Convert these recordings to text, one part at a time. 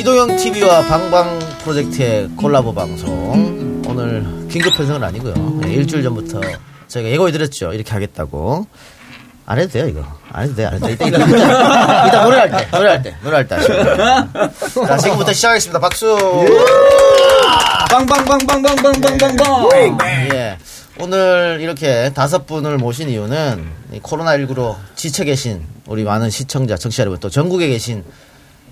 이도영 TV와 방방 프로젝트의 콜라보 방송. 오늘 긴급 편성은 아니고요. 네, 일주일 전부터 저희가 예고해드렸죠. 이렇게 하겠다고. 안 해도 돼요, 이거. 안 해도 돼요, 안 해도 돼요. 이따, 이따, 이따, 이따 노래할 때, 노래할 때, 노래할 때 자, 지금부터 시작하겠습니다. 박수! 빵빵빵빵빵빵빵빵빵. 예. 오늘 이렇게 다섯 분을 모신 이유는 이 코로나19로 지쳐 계신 우리 많은 시청자, 청취자 여러분, 또 전국에 계신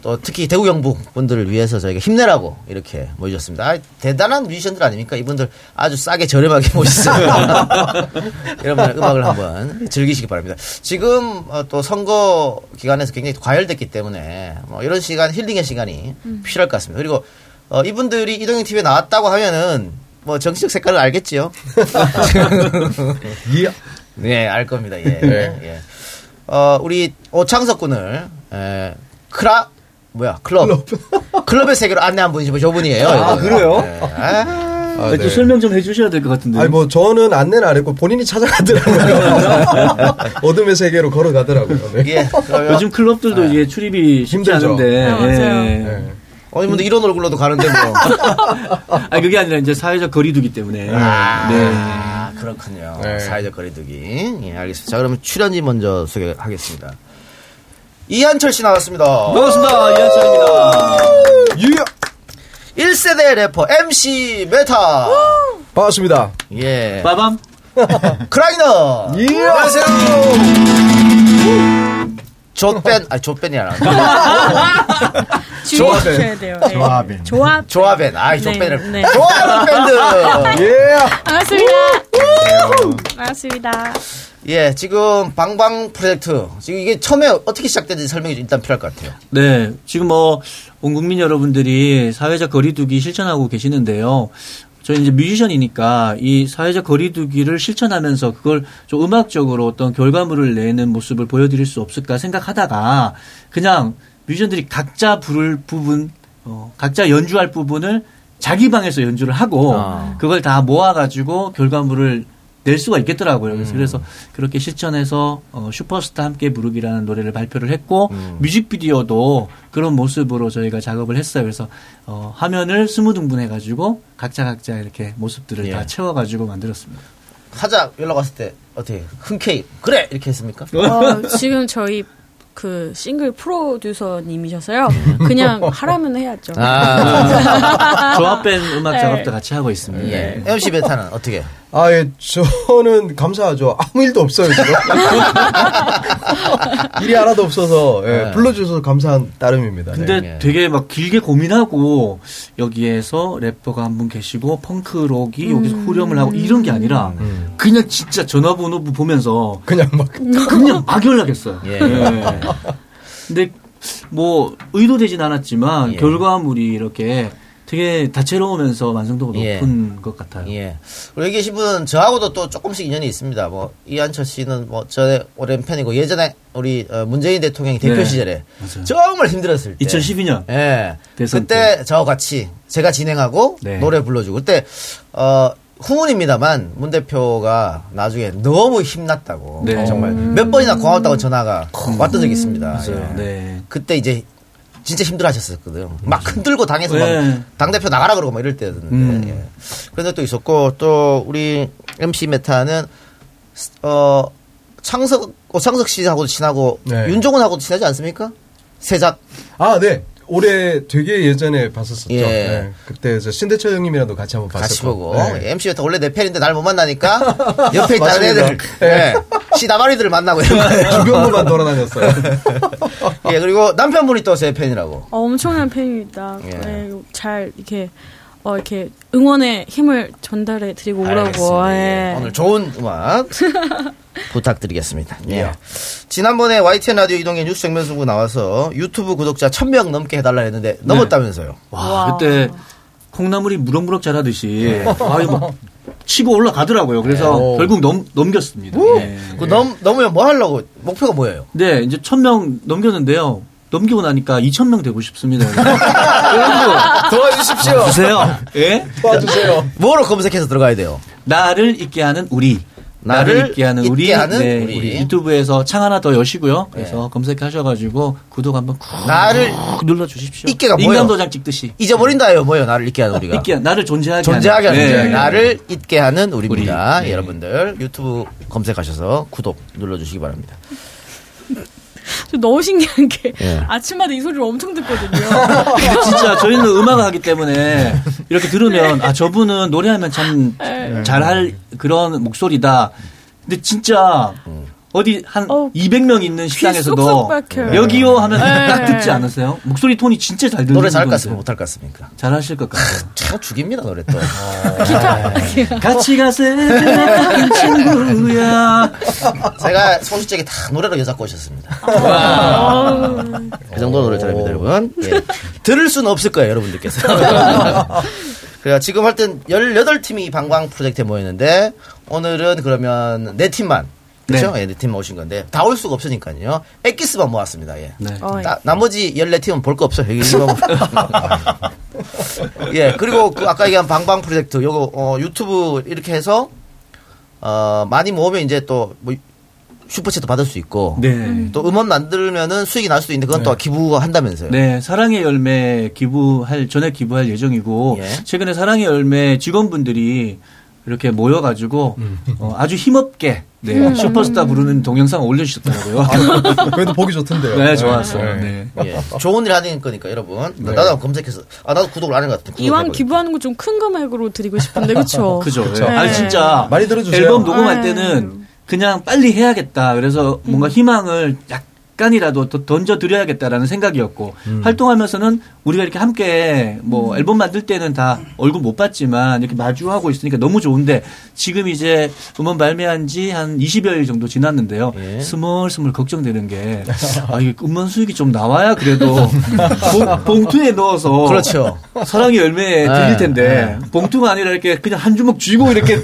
또 특히 대구 경북 분들을 위해서 저희가 힘내라고 이렇게 모셨습니다. 아, 대단한 뮤지션들 아닙니까? 이분들 아주 싸게 저렴하게 모셨습니다. 여러분 음악을 한번 즐기시기 바랍니다. 지금 어, 또 선거 기간에서 굉장히 과열됐기 때문에 뭐 이런 시간 힐링의 시간이 필요할 것 같습니다. 그리고 어, 이분들이 이동형 TV에 나왔다고 하면은 뭐 정치적 색깔을 알겠지요. 예. 네, 알 겁니다. 예. 예. 어, 우리 오창석 군을 에, 크라 뭐야 클럽 클럽. 의 세계로 안내한 분이 뭐 저분이에요. 아, 이거. 그래요? 네. 아, 아, 또 네. 설명 좀 해주셔야 될 것 같은데. 아니 뭐 저는 안내는 안 했고 본인이 찾아가더라고요. 어둠의 세계로 걸어가더라고요. 네. 예. 요즘 클럽들도 이게 출입이 쉽지 힘들죠. 않은데. 네, 맞아요. 예. 네. 어, 이분들 이런 얼굴로도 가는데 뭐. 아니 그게 아니라 이제 사회적 거리두기 때문에. 아, 네. 그렇군요. 네. 사회적 거리두기. 예, 알겠습니다. 자, 그러면 출연진 먼저 소개하겠습니다. 이한철 씨 나왔습니다. 반갑습니다. 이한철입니다. 예. 1세대 래퍼 MC 메타. 반갑습니다. 예. 빠밤. 크라이너. 예. 조뺀, 아니, 조뺀이 아니라. 주의해주셔야 돼요. 네. 조합인. 조합. 조합엔, 아이, 네, 조뺀을. 네. 좋아하는 밴드. 예. 반갑습니다. 반갑습니다. 예, 지금 방방 프로젝트. 지금 이게 처음에 어떻게 시작된지 설명이 일단 필요할 것 같아요. 네. 지금 뭐, 온 국민 여러분들이 사회적 거리두기 실천하고 계시는데요. 저희 이제 뮤지션이니까 이 사회적 거리두기를 실천하면서 그걸 좀 음악적으로 어떤 결과물을 내는 모습을 보여드릴 수 없을까 생각하다가 그냥 뮤지션들이 각자 부를 부분, 어, 각자 연주할 부분을 자기 방에서 연주를 하고 아. 그걸 다 모아가지고 결과물을 낼 수가 있겠더라고요. 그래서, 그래서 그렇게 실천해서 어, 슈퍼스타 함께 부르기라는 노래를 발표를 했고 뮤직비디오도 그런 모습으로 저희가 작업을 했어요. 그래서 어, 화면을 스무둥분해가지고 각자 각자 이렇게 모습들을 예. 다 채워가지고 만들었습니다. 하자 연락 왔을 때 어떻게 흔쾌히 그래 이렇게 했습니까? 어, 지금 저희 그 싱글 프로듀서님이셔서요. 그냥 하라면 해야죠. 아, 조합밴 음악 네. 작업도 같이 하고 있습니다. 예. MC 베타는 어떻게? 아, 예, 저는 감사하죠. 아무 일도 없어요, 지금. 일이 하나도 없어서, 예, 네. 불러주셔서 감사한 따름입니다. 네. 근데 네. 되게 막 길게 고민하고 여기에서 래퍼가 한 분 계시고 펑크록이 여기서 후렴을 하고 이런 게 아니라 음. 그냥 진짜 전화번호 보면서 그냥 막, 그냥 막 연락했어요. 예. 예. 근데 뭐 의도되진 않았지만 예. 결과물이 이렇게 되게 다채로우면서 완성도가 예. 높은 것 같아요. 예. 여기 계신 분은 저하고도 또 조금씩 인연이 있습니다. 뭐 이한철 씨는 뭐 저의 오랜 팬이고 예전에 우리 어, 문재인 대통령이 대표 네. 시절에 맞아요. 정말 힘들었을 때 2012년 예. 그때 저와 같이 제가 진행하고 네. 노래 불러주고 그때 어 후문입니다만 문 대표가 나중에 너무 힘났다고 네. 정말 몇 번이나 고맙다고 전화가 왔던 적이 있습니다. 맞아요. 예. 네. 그때 이제 진짜 힘들어하셨었거든. 막 흔들고 당해서 네. 막당 대표 나가라 그러고 막 이럴 때였는데. 음. 예. 그런 적도 있었고 또 우리 MC 메타는 어 창석 오창석 씨하고도 친하고 네. 윤종훈하고도 친하지 않습니까? 세작. 아, 네. 올해 되게 예전에 봤었었죠. 예. 네. 그때 저 신대철 형님이랑도 같이 한번 봤었고. 같이 보고 네. MC 메타 원래 내 팬인데 날 못 만나니까 옆에 있다는 맞습니다. 애들 예. 시다마리들을 만나고 이런 거예요. 주변부만 돌아다녔어요. 예 그리고 남편분이 또 제 팬이라고. 어, 엄청난 팬입니다. 예. 네, 잘 이렇게 어, 이렇게 응원의 힘을 전달해 드리고 오라고. 예. 예. 오늘 좋은 음악 부탁드리겠습니다. 예. 예. 지난번에 YTN 라디오 이동의 뉴스 정면승부 나와서 유튜브 구독자 1000명 넘게 해달라 했는데 넘었다면서요. 와, 와. 그때 콩나물이 무럭무럭 자라듯이 아유 막 치고 올라가더라고요. 그래서 오. 결국 넘, 넘겼습니다. 예. 그 넘, 넘으면 뭐 하려고? 목표가 뭐예요? 네, 이제 1000명 넘겼는데요. 넘기고 나니까 2000명 되고 싶습니다. 여러분, 도와주십시오. 주세요. 예? 도와주세요. 뭐로 검색해서 들어가야 돼요? 나를 잊게 하는 우리. 나를, 나를 잊게 하는 잊게 우리. 하는 네, 우리. 우리 유튜브에서 창 하나 더 여시고요. 그래서 검색하셔가지고 구독 한번 쿡 나를 눌러주십시오. 잊게가 뭐예요? 인간도장 찍듯이. 잊어버린다예요, 뭐예요? 나를 잊게 하는 우리가. 잊게, 나를 존재하게 존재하게 하는. 거죠. 네. 나를 잊게 하는 우리입니다. 우리. 네. 여러분들 유튜브 검색하셔서 구독 눌러주시기 바랍니다. 저 너무 신기한 게 예. 아침마다 이 소리를 엄청 듣거든요. 근데 진짜 저희는 음악을 하기 때문에 이렇게 들으면 아 저분은 노래하면 참 네. 잘할 그런 목소리다. 근데 진짜 어디 한 어, 200명 있는 식당에서도. 여기요 하면 네. 딱 듣지 않으세요? 목소리 톤이 진짜 잘 들리는 노래 잘할 것 분들. 같습니까? 못할 것 같습니까? 잘하실 것 같아요. 참 죽입니다, 노래 또. 같이 가세 친구야. 제가 소식적에 다 노래로 여자 꼬셨습니다. 그 정도 노래 잘합니다, 여러분. 예. 들을 수는 없을 거예요, 여러분들께서. 그래서 지금 할 땐 18팀이 방광 프로젝트에 모였는데, 오늘은 그러면 4팀만. 그렇죠? 예, 4팀 모신 건데, 다 올 수가 없으니까요. 엑기스만 모았습니다, 예. 네. 어, 나, 나머지 14팀은 볼 거 없어요. 예, 그리고 그 아까 얘기한 방방 프로젝트, 요거, 어, 유튜브 이렇게 해서, 어, 많이 모으면 이제 또, 뭐, 슈퍼챗도 받을 수 있고, 네. 또 음원 만들면은 수익이 날 수도 있는데, 그건 또 기부가 한다면서요. 네, 사랑의 열매 기부할 전에 기부할 예정이고 예. 최근에 사랑의 열매 직원분들이 이렇게 모여가지고 음. 어, 아주 힘없게 네, 슈퍼스타 부르는 동영상 올려주셨더라고요. 그래도 보기 좋던데요. 네, 좋았어요. 네. 네. 예. 좋은 일 하는 거니까, 여러분. 나도 한번 검색해서, 아, 나도 구독을 안 한 것 같은데. 이왕. 기부하는 거 좀 큰 금액으로 드리고 싶은데 그렇죠. 그죠. 그쵸. 네. 아니 네. 진짜 많이 들어주세요. 앨범 녹음할 네. 때는 그냥 빨리 해야겠다. 그래서 음. 뭔가 희망을 약 간이라도 더 던져 드려야겠다라는 생각이었고 활동하면서는 우리가 이렇게 함께 뭐 음. 앨범 만들 때는 다 얼굴 못 봤지만 이렇게 마주하고 있으니까 너무 좋은데 지금 이제 음원 발매한 지 한 20여일 정도 지났는데요. 예. 스멀스멀 걱정되는 게 아, 이게 음원 수익이 좀 나와야 그래도 봉, 봉투에 넣어서 그렇죠. 사랑의 열매에 네, 들릴 텐데 봉투가 아니라 이렇게 그냥 한 주먹 쥐고 이렇게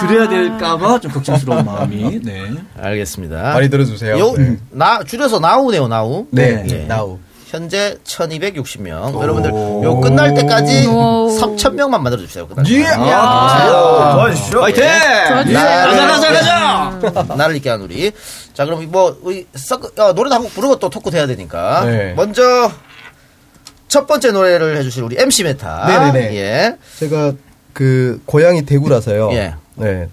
드려야 될까봐 좀 걱정스러운 마음이. 네. 알겠습니다. 많이 들어주세요. 요, 네. 나, 줄여서 나우네요, 나우. 네, 예. 나우. 현재 1260명. 여러분들, 요 끝날 때까지 오. 3000명만 만들어 주세요. 끝날 예! 아, 도와주십시오. 화이팅! 나를, 가자, 가자, 가자! 나를 잊게 한 우리. 자, 그럼 뭐, 우리 썩, 어, 노래도 한곡 부르고 또 토크도 해야 되니까. 네. 먼저, 첫 번째 노래를 해 주실 우리 MC 메타. 네 네 네. 예. 제가 그 고향이 대구라서요. 예. 네.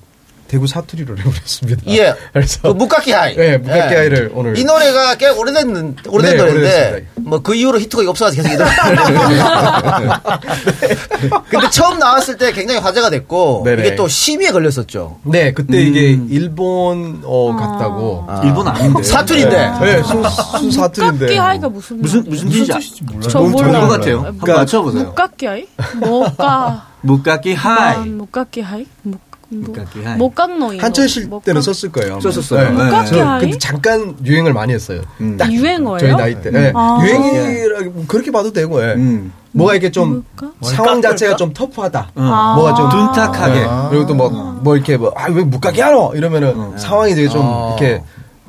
대구 사투리로 해보겠습니다. 예. 그래서 그 묵각기 하이. 네, 묵각기 하이를 오늘. 이 노래가 꽤 오래된, 오래된 네, 노래인데. 뭐 그 이후로 히트곡이 없어가지고 계속 이 노래. 근데 처음 나왔을 때 굉장히 화제가 됐고, 네네. 이게 또 심의에 걸렸었죠. 네, 그때 이게 일본 어 같다고. 일본 아닌데. 사투리인데. 네, 수, 수 사투리인데. 깎기 하이가 무슨 무슨, 무슨 뜻인지 아- 저뭔 몰라요. 것 같아요. 한번 뭐- 맞춰보세요. 목깎기 하이? 뭐까? 묵깎기 하이. 목깎기 하이? 목 목깎기 하이. 목깎노이. 한철 씨 때는 썼을 거예요. 썼었어요. 네. 네. 하이? 근데 잠깐 유행을 많이 했어요. 딱 유행어예요? 저희 나이 때. 네. 아. 유행이라 뭐 그렇게 봐도 되고, 예. 음. 뭐가 이렇게 좀 뭘까? 상황 자체가 좀 터프하다. 아. 뭐가 좀 둔탁하게. 네. 그리고 또 뭐, 뭐 이렇게 뭐, 아, 왜 묵가게 하노? 이러면은 상황이 되게 좀 어. 이렇게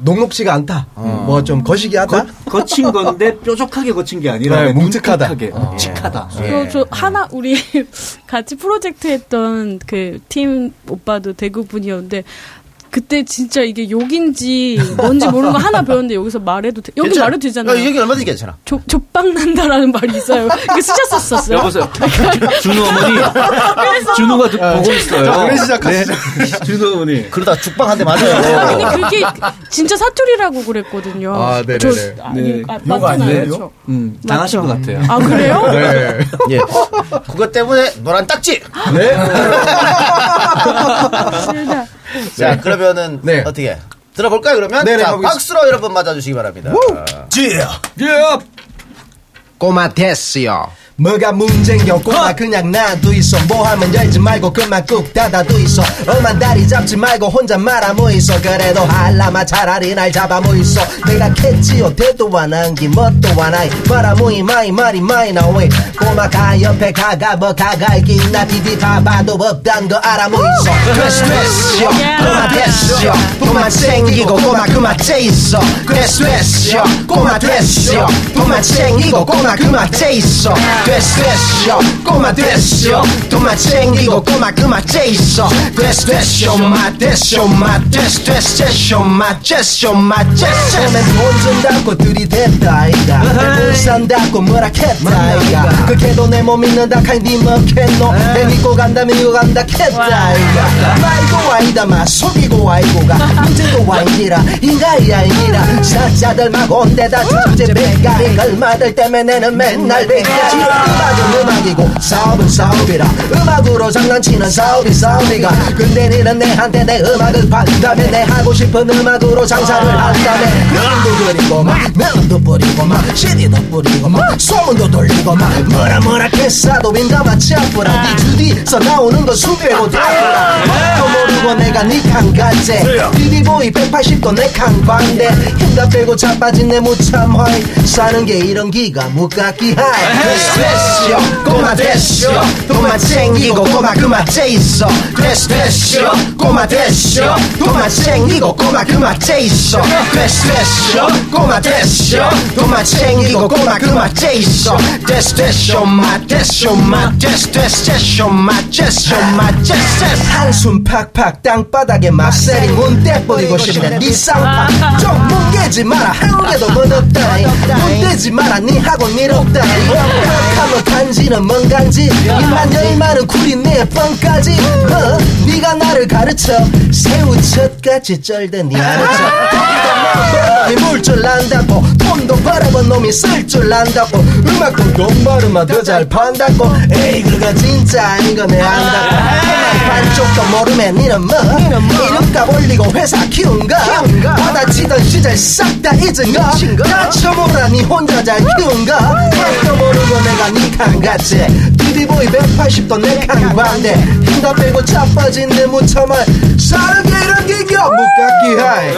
녹록지가 않다. 뭐가 좀 거시기하다. 거, 친 건데 뾰족하게 거친 게 아니라 네, 뭉툭하다. 뭉툭하게, 묵직하다. 저, 저 하나 우리 같이 프로젝트 했던 그 팀 오빠도 대구 분이었는데 그때 진짜 이게 욕인지 뭔지 모르는 거 하나 배웠는데 여기서 말해도 돼. 여기 괜찮아. 말해도 되잖아요. 야, 여기 얼마든지 괜찮아. 조, 족박 난다라는 말이 있어요. 이거 쓰셨었어요. 여보세요. 준우 어머니. 준우가 듣- 보고 있어요. 자, 그래 시작하시죠. 네. 준우 어머니. 그러다 죽방 한대 맞아요. 아니 그게 진짜 사투리라고 그랬거든요. 아, 네네네. 저, 아니, 네. 아, 욕 맞잖아요. 아니에요? 그렇죠. 음, 당하신 것 맞죠? 같아요. 아 그래요? 네. 예. 그것 때문에 노란 딱지! 네. 자, 그러면은, 네. 어떻게. 들어볼까요, 그러면? 네네, 자, 가보겠습니다. 박수로 여러분 맞아주시기 바랍니다. 예. 꼬마 됐어요. 뭐가 문제인겨? 꼬마 그냥 놔도 있어. 뭐 하면 열지 말고 그만 꾹 닫아도 있어. 엄한 다리 잡지 말고 혼자 말아모 있어. 그래도 할라마 차라리 날 잡아모 있어. 내가 캣지요 대도 안 한기 뭣도 안 하이. 말아 모이 마이 말이 마이 나오이. 꼬마 가 옆에 가가 뭐 가갈기 나? 디디 가봐도 없단 거 알아모 있어. 됐어 됐어. 꼬마 됐어. 꼬마 챙기고 꼬마 그만 째 있어. 됐어 됐어. 꼬마 됐어. 꼬마 챙기고 꼬마 그만 째 있어 됐어. 됐어 꼬마 됐어. 꼬마 챙기고 꼬마 그만 째 있어. 됐어 됐어. 마 됐어 마. 됐어 됐어 됐어. 마 됐어 마. 됐어. 돈 준다고 들이댔다 아이가. 내 산다고 뭐라 했다 아이가. 그게도 내 몸 믿는다 카이 니 먹겠노. 내 믿고 간다 믿고 간다 했다 아이가. 말고 아이다 마 속이고 아이고가. 문제도 아니라 인가이 아니라. 사자들 막 온데다 주제 배가리 걸마들 때문에 내는 맨날 배가지 음악은 음악이고 사업은 사업이라. 음악으로 장난치는 사업이 사업이가. 근데 니는 내한테 내 음악을 판다면 내 하고 싶은 음악으로 장사를 한다면 그림도 그리고 막 멜론도 뿌리고 막 CD도 뿌리고 막 소문도 돌리고 막 뭐라 뭐라 개싸도 민감한 치아프라 니 주디서 나오는 거 수배고 다프라 또 모르고 내가 니칸 같지 디디보이 180도 내 칸광대. 힘다 빼고 자빠진 내 무참하이 사는 게 이런 기가 무깎기 하이 됐어 꼬마 됐어 꼬마 챙기고 꼬마 그만 째 있어 됐어 됐어 꼬마 됐어 꼬마 챙기고 꼬마 그만 째 있어 됐어 됐어 꼬마 됐어 꼬마 챙기고 꼬마 그만 째 있어 됐어 됐어 마 됐어 마 됐어 됐어 됐어 마 됐어 마 됐어 한숨 팍팍 땅바닥에 막세리 문 떼버리고 싶네 니 쌍파 좀 뭉개지 마라 한 개도 못 없다 문대지 마라 니 하고 니롭다 팍 하면 간지는 뭔 간지. 입만 열마는 구린 내 뻥까지. 어, 니가 나를 가르쳐. 새우젓같이 쩔던 니 알았 죠 물줄 안다고 돈도 벌어본 놈이 쓸 줄 안다고 음악도 돈벌으면 더잘 판다고. 에이 그거 진짜 아닌 거내 안다고? 반쪽도 모르면 니는 뭐? 이름값 올리고 회사 키운 거? 받아치던 시절 싹 다 잊은 거? 다쳐보라 니 혼자 잘 키운 거? 도 모르고 내가 니칸 같지. 비비보이 180도 내칸 반대 힘다 빼고 자빠진 내 무참한 게 이런 기겨 묵깎기 하이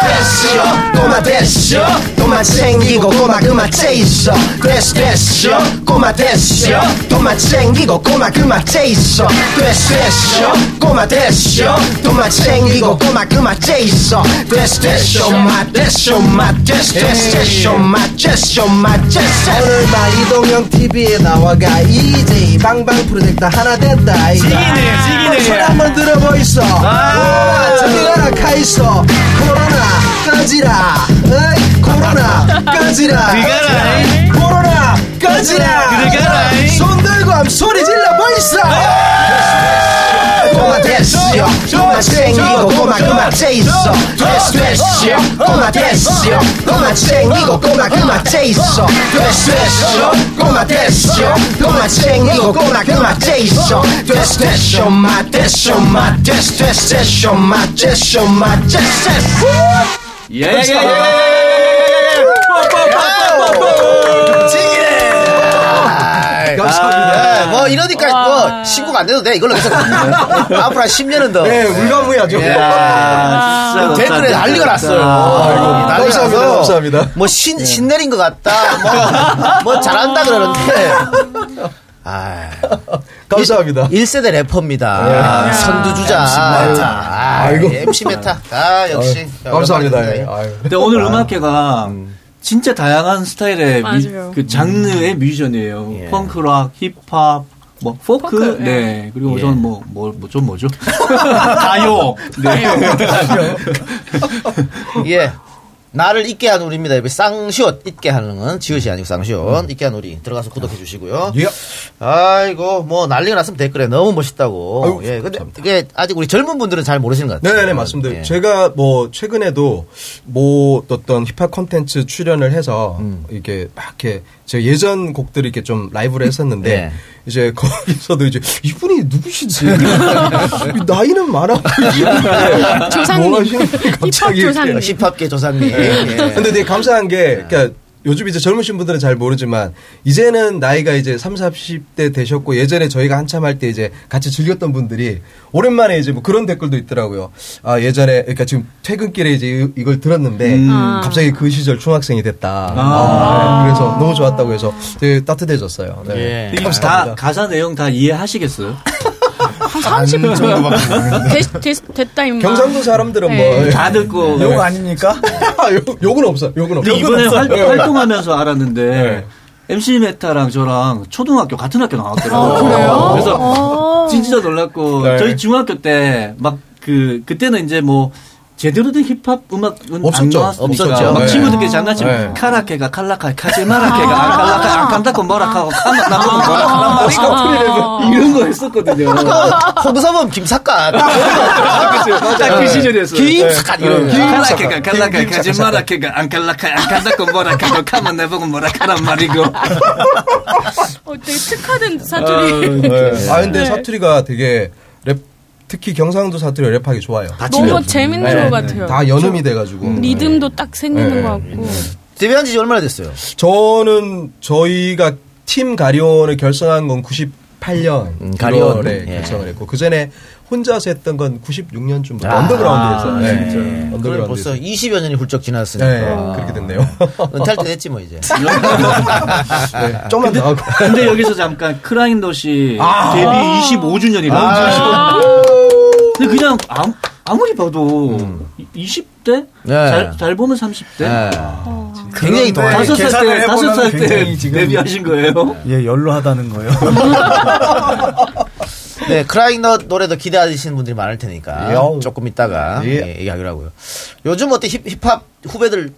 됐어. 꼬마 됐어. 꼬마 챙기고 꼬마 그만 째 있어. 됐어 됐어. 꼬마 됐어. 꼬마 챙기고 꼬마 그만 째 있어. 됐어 됐어. 꼬마 됐어. 꼬마 챙기고 꼬마 그만 째 있어. 됐어 됐어. 마 됐어 마 됐어. 됐어 됐어. 마 됐어 마 됐어. 오늘 마 이동형 TV에 나와가 이제 방방 프로젝트 하나 됐다 지기네, 지기네. 소리 한번 들어보이소. 아, 저기 가라 카이소 코로나 까지라 코로나 까지라 그가라. 코로나 까지라 그가라. 손 들고 함 소리 질러 보이소 꼬마 됐어 꼬마 챙기고 그만 째 있어 됐어 됐어 꼬마 됐어 꼬마 챙기고 그만 째 있어 됐어 됐어 꼬마 됐어 꼬마 챙기고 그만 째 있어 됐어 됐어 마 됐어 마 됐어 됐어 됐어 마 됐어 마 됐어 뭐 신고가 안 돼도 돼. 이걸로 계속 앞으로 한 10년은 더. 네 울가무야죠 야, 진짜 댓글에 감사합니다. 난리가 났어요. 아이고, 난리가 감사합니다, 감사합니다. 뭐 신, 신내린 것 같다. 뭐, 뭐 잘한다 그러는데. 아, 감사합니다 1 세대 래퍼입니다. 선두주자. 아, 아이고. MC 메타. 아, 역시. 감사합니다 오랜만입니다. 아유. 근데 오늘 음악회가 진짜 다양한 스타일의 미-. 그 장르의 뮤지션이에요. 예. 펑크락, 힙합, 뭐 포크, 포크, 네. 예. 그리고 예. 저는 뭐뭐좀 뭐죠? 가요. 네. 예. 나를 잊게 한 우리입니다. 여기 쌍시옷 잊게 하는 건 지읒이 아니고 쌍시옷 잊게 한 우리 들어가서 구독해 주시고요. 예. 아이고 뭐 난리가 났으면 댓글에 너무 멋있다고. 아이고, 예. 근데 이게 아직 우리 젊은 분들은 잘 모르시는 것 같아요. 네네네 맞습니다. 예. 제가 뭐 최근에도 뭐 어떤 힙합 콘텐츠 출연을 해서 음. 이렇게 막 이렇게 제 예전 곡들을 이렇게 좀 라이브를 했었는데 네. 이제 거기서도 이제 이분이 누구시지? 나이는 많아 조상님. 뭐? 힙합 조상님. 힙합계 조상님. 예. 근데 되게 감사한 게 그러니까 요즘 이제 젊으신 분들은 잘 모르지만 이제는 나이가 이제 30, 40대 되셨고 예전에 저희가 한참 할 때 이제 같이 즐겼던 분들이 오랜만에 이제 뭐 그런 댓글도 있더라고요. 아 예전에 그러니까 지금 퇴근길에 이제 이- 이걸 들었는데 음. 갑자기 그 시절 중학생이 됐다. 아, 네. 그래서 너무 좋았다고 해서 되게 따뜻해졌어요. 네. 예. 이게 다 감사합니다. 가사 내용 다 이해하시겠어요? 한30 정도밖에 모르겠는데. 됐, 됐, 됐다 임마. 경상도 사람들은 네. 뭐 다 듣고 욕 아닙니까? 욕, 욕은 없어. 욕은 없어. 이번에 활, 네. 활동하면서 알았는데 네. MC 메타랑 저랑 초등학교 같은 학교 나왔더라고요. 아, 그래요? 그래서 어. 진짜 놀랐고 네. 저희 중학교 때 막 그 그때는 이제 뭐 제대로 된 힙합 음악은 안 없었죠. 나왔으니까 없었죠. 막 네. 친구들끼리 장난치면 네. 카라케가 칼라카 카제마라케가 안 칼라카 안 칸다고 뭐라카고 카마 나고 뭐라카란 말이고 이런 거 했었거든요. 홍서범 김사관. 딱그 시절이었어요. 김사관 이런. 거. 칼라케가 칼라카 카제마라케가 안 칼라카 안 칸다고 뭐라카고 카마 내보고 뭐라카란 말이고. 어, 되게 특화된 사투리. 네. 아 근데 네. 사투리가 되게 랩 특히 경상도 사투리가 랩하기 좋아요. 너무 재밌는 네. 것 같아요. 다 연음이 돼가지고. 리듬도 딱 생기는 네. 것 같고. 데뷔한 지 얼마나 됐어요? 저는 저희가 팀 가리온을 결성한 건 98년 음, 가리온. 1월에 예. 결성을 했고 그 전에 혼자서 했던 건 96년쯤 아, 언더그라운드에서 네. 진짜. 그걸 언더그라운드에서 벌써 20여 년이 훌쩍 지났으니까. 네, 그렇게 됐네요. 은퇴할 때 됐지 뭐 이제. 네, 더 하고. 근데 여기서 잠깐 크라잉 도시 아. 데뷔 25주년이라. 아. 근데 그냥 아무, 아무리 봐도 20대? 네. 잘, 잘 보면 30대? 네. 굉장히 그런데 동안. 다섯 살 때, 다섯 살때 굉장히 지금- 데뷔하신 거예요? 예, 연로하다는 거예요. 네, 크라잉넛 노래도 기대하시는 분들이 많을 테니까 야우. 조금 있다가 예. 예, 얘기하기로 하고요. 요즘 어때 힙, 힙합 후배들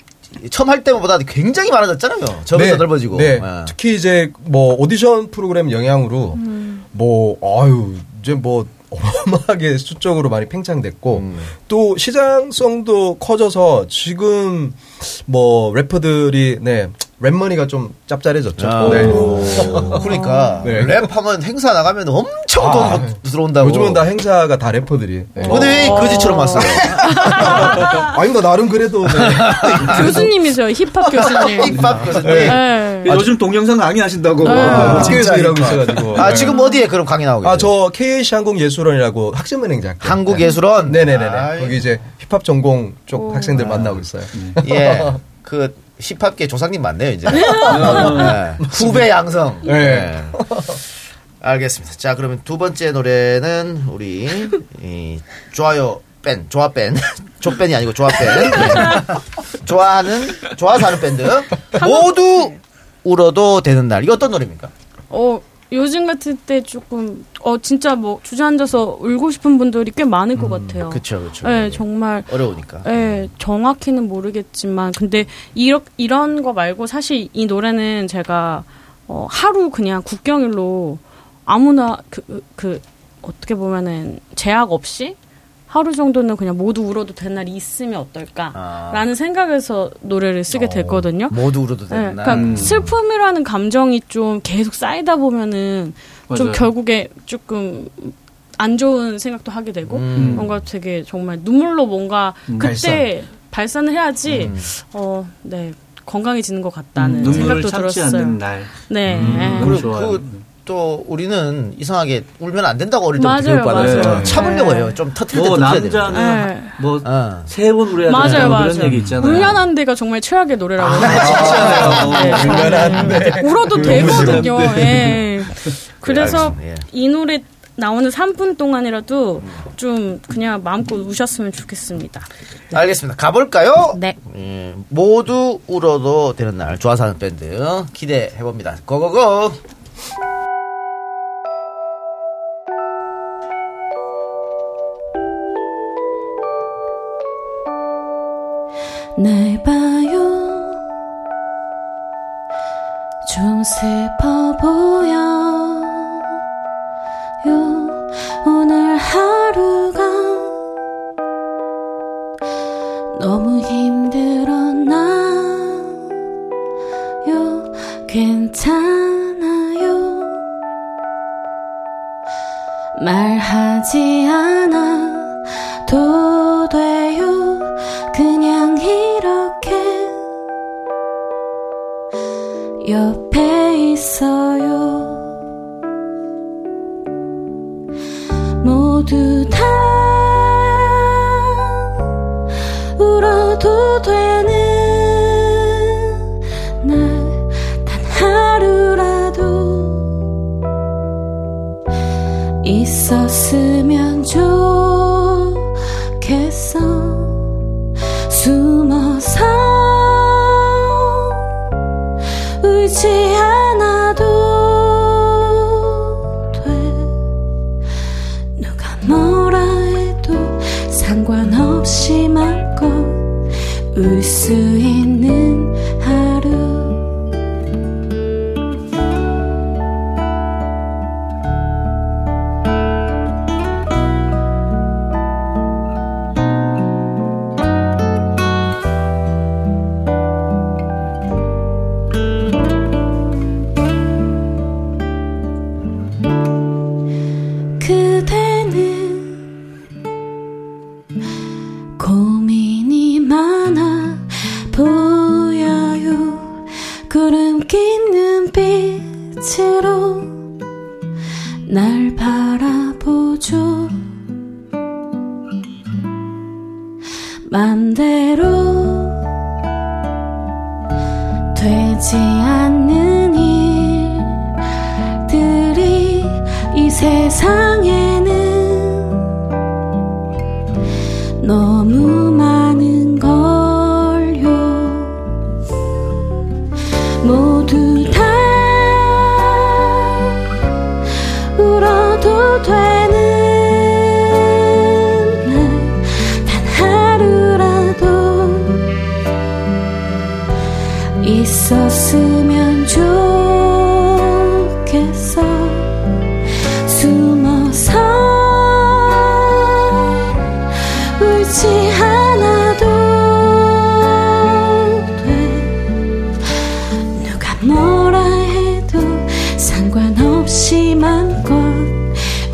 처음 할 때보다 굉장히 많아졌잖아요. 점에서 넓어지고. 네. 예. 특히 이제 뭐 오디션 프로그램 영향으로 뭐 아유 이제 뭐 어마어마하게 수적으로 많이 팽창됐고 음. 또 시장성도 커져서 지금 뭐 래퍼들이 네 랩머니가 좀 짭짤해졌죠. 아, 네. 그러니까 네. 랩하면 행사 나가면 엄청 아, 돈 들어온다고. 요즘은 다 행사가 다 래퍼들이. 네. 근데 왜 거지처럼 왔어요? 아니 뭐 나름 그래도 네. 교수님이세요, 힙합 교수님. 힙합 교수님. 네. 요즘 동영상 강의 하신다고. 네. 학교에서 일하고 진짜 있어가지고. 아, 네. 지금 어디에 그럼 강의 나오고 계세요? 아, 저 KH 항공예술원이라고 학생은행대학교. 한국예술원? 네네네네. 아이. 거기 이제 힙합 전공 쪽 학생들 만나고 있어요. 예. 그 힙합계 조상님 맞네요, 이제. 네. 후배 양성. 네. 네. 알겠습니다. 자, 그러면 두 번째 노래는 우리 이 좋아요 밴, 좋아 밴, 조밴이 아니고 좋아 밴. 네. 좋아하는 좋아서 하는 밴드 모두 울어도 되는 날. 이거 어떤 노래입니까? 어, 요즘 같을 때 조금, 어, 진짜 뭐, 주저앉아서 울고 싶은 분들이 꽤 많을 것 같아요. 그렇죠, 그렇죠. 네, 정말. 어려우니까. 네, 정확히는 모르겠지만, 근데 이러, 이런 거 말고 사실 이 노래는 제가 어, 하루 그냥 국경일로 아무나 그, 그 어떻게 보면은 제약 없이 하루 정도는 그냥 모두 울어도 되는 날이 있으면 어떨까라는 아. 생각에서 노래를 쓰게 됐거든요. 모두 울어도 네, 되는 날. 그러니까 슬픔이라는 감정이 좀 계속 쌓이다 보면은 좀 맞아요. 결국에 조금 안 좋은 생각도 하게 되고 음. 뭔가 되게 정말 눈물로 뭔가 그때 발산 을 해야지 음. 어네 건강해지는 것 같다는 눈물을 생각도 참지 들었어요. 않는 날. 네. 그리고 좋아요. 그, 또 우리는 이상하게 울면 안 된다고 어릴 때부터 교육받아서. 참으려고 네. 해요. 좀 터트릴 때 뭐. 남자는 네. 뭐 어. 세번 울어야 맞아요, 맞아요. 그런 얘기 있잖아요. 울면한 데가 정말 최악의 노래라고. 진짜요. 울면한데. 울어도 되거든요. 예. 그래서 알겠습니다. 예. 이 노래 나오는 3분 동안이라도 좀 그냥 마음껏 우셨으면 좋겠습니다. 알겠습니다. 가볼까요? 네. 예, 모두 울어도 되는 날 좋아서 하는 밴드 기대해 봅니다. 고고고. 날 봐요. 좀 슬퍼 보여요 오늘 하루가 너무 힘들었나요 괜찮아요? 말하지 뭐라 해도 상관없이 맘껏 울수 있는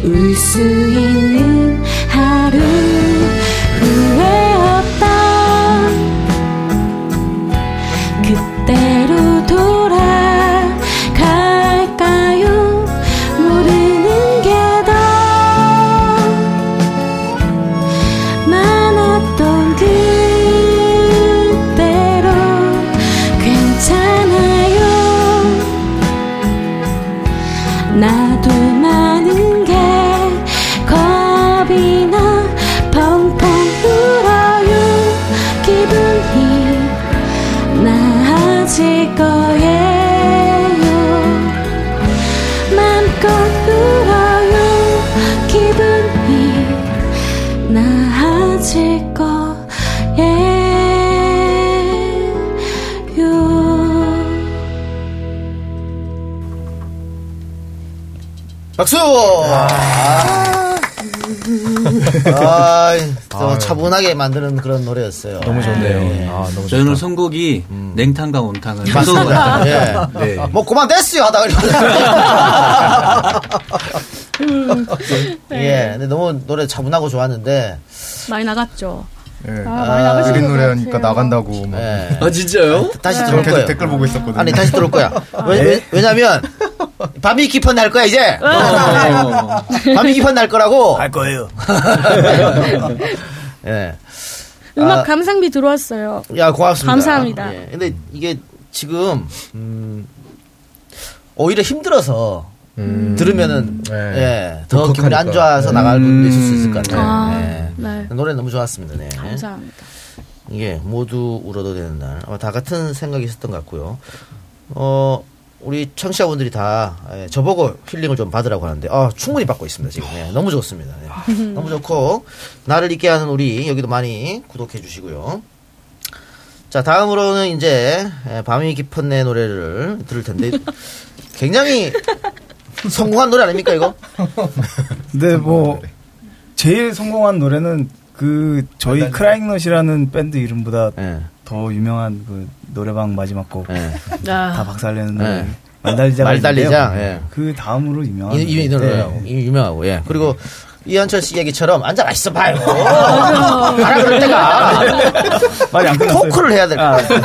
울수 차분하게 만드는 그런 노래였어요. 너무 좋네요. 네. 아, 너무 저희 오늘 좋다. 선곡이 냉탕과 온탕을 맞습니다. 예. 네. 뭐 그만 됐어요 하다가 이러고. 예, 근데 너무 노래 차분하고 좋았는데, 많이 나갔죠. 예. 아, 많이 나가신 느린 것 노래하니까. 나간다고. 막. 예. 아 진짜요? 다시 들어올 계속 거예요. 댓글 보고 있었거든요. 아니 다시 들어올 거야. 왜, 냐면 밤이 깊어 날 거야 이제. 어. 밤이 깊어 날 거라고. 할 거예요. 예. 음악 아. 감상비 들어왔어요. 야 고맙습니다. 감사합니다. 예. 근데 이게 지금 음, 오히려 힘들어서 들으면은 네. 예, 더 울컥하니까. 기분이 안 좋아서 나갈 분도 있을 수 있을 것 같아요. 아, 예. 네. 노래 너무 좋았습니다. 네. 감사합니다. 이게 모두 울어도 되는 날. 아마 다 같은 생각이 있었던 것 같고요. 어, 우리 청취자분들이 다 예, 저보고 힐링을 좀 받으라고 하는데 아, 충분히 받고 있습니다 지금. 예, 너무 좋습니다. 예. 너무 좋고 나를 잊게 하는 우리 여기도 많이 구독해 주시고요. 자 다음으로는 이제 예, 밤이 깊은 내 노래를 들을 텐데 굉장히 성공한 노래 아닙니까 이거? 근데 뭐 제일 성공한 노래는 그 저희 크라잉넛이라는 밴드 이름보다 예, 더 유명한 그 노래방 마지막 곡다 예. 아, 박살내는 노래 네. 말달리자 말달리자, 예. 그 다음으로 유명한 이, 이, 이 노래 네. 이 유명하고 예 그리고 이한철 씨 얘기처럼 앉아 있어 봐요 가라 그럴 때가 말이 안 끝났어요. 토크를 해야 될 것 같아요.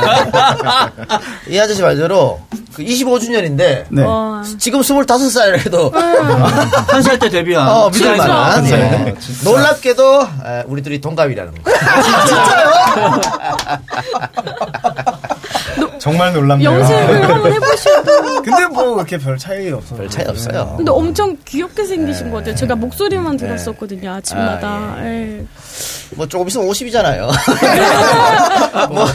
이 아저씨 말대로 그 25주년인데 네. 와. 지금 25살에도 한 살 때 데뷔한. 어, 믿을 만한 그렇죠. 예. 놀랍게도 에, 우리 둘이 동갑이라는 거. 정말 놀랍네요. 염색을 한번 해보셔도. 근데 뭐 이렇게 별 차이 없어요. 별 차이 없어요. 근데 엄청 귀엽게 생기신 것 같아요. 제가 목소리만 들었었거든요, 아침마다. 아, 예. 뭐 조금 있으면 50이잖아요. 뭐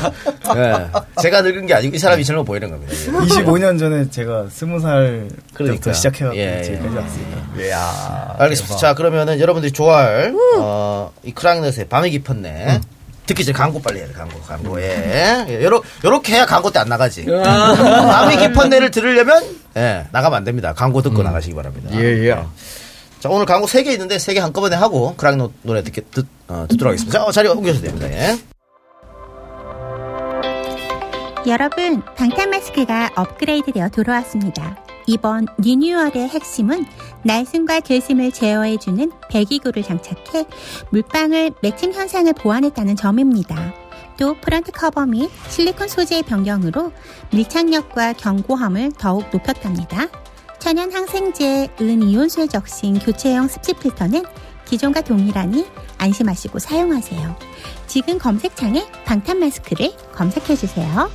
예. 제가 늙은 게 아니고 이 사람이 젊어 보이는 겁니다. 25년 전에 제가 20살 그러니까. 시작해갖고 예, 지금까지 예. 왔으니까. 이야. 알겠습니다. 자, 그러면은 여러분들이 좋아할 어, 이 크라잉넛의 밤이 깊었네. 듣기 전에 광고 빨리 해야 돼, 광고, 광고. 예. 예, 요러, 요렇게 해야 광고 때 안 나가지. 밤이 깊었네를 들으려면, 예, 나가면 안 됩니다. 광고 듣고 나가시기 바랍니다. 예, 예. 자, 오늘 광고 3개 있는데 3개 한꺼번에 하고 크라잉넛 노래 듣게, 듣, 어, 듣도록 하겠습니다. 자, 어, 자리 옮겨주셔도 됩니다. 예. 여러분, 방탄 마스크가 업그레이드 되어 돌아왔습니다. 이번 리뉴얼의 핵심은 날숨과 들숨을 제어해주는 배기구를 장착해 물방울 맺힘 현상을 보완했다는 점입니다. 또 프런트 커버 및 실리콘 소재의 변경으로 밀착력과 견고함을 더욱 높였답니다. 천연 항생제 은이온수에 적신 교체형 습지 필터는 기존과 동일하니 안심하시고 사용하세요. 지금 검색창에 방탄 마스크를 검색해주세요.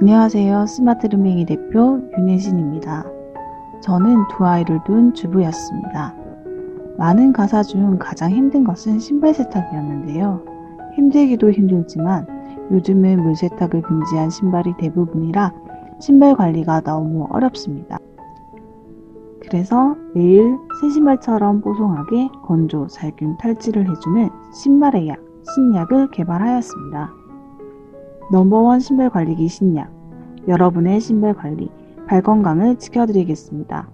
안녕하세요. 스마트 룸밍이 대표 윤혜진입니다. 저는 두 아이를 둔 주부였습니다. 많은 가사 중 가장 힘든 것은 신발 세탁이었는데요. 힘들기도 힘들지만 요즘은 물 세탁을 금지한 신발이 대부분이라 신발 관리가 너무 어렵습니다. 그래서 매일 새 신발처럼 뽀송하게 건조, 살균, 탈취를 해주는 신발의 약, 신약을 개발하였습니다. 넘버원 신발 관리기 신약. 여러분의 신발 관리, 발 건강을 지켜드리겠습니다.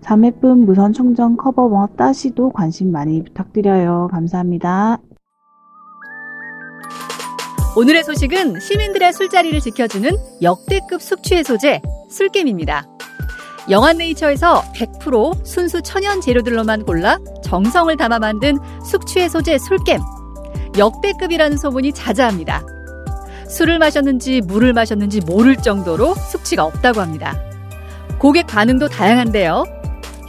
자매품 무선 충전 커버머 따시도 관심 많이 부탁드려요. 감사합니다. 오늘의 소식은 시민들의 술자리를 지켜주는 역대급 숙취해소제 술겜입니다. 영한네이처에서 100% 순수 천연 재료들로만 골라 정성을 담아 만든 숙취해소제 술겜. 역대급이라는 소문이 자자합니다. 술을 마셨는지 물을 마셨는지 모를 정도로 숙취가 없다고 합니다. 고객 반응도 다양한데요.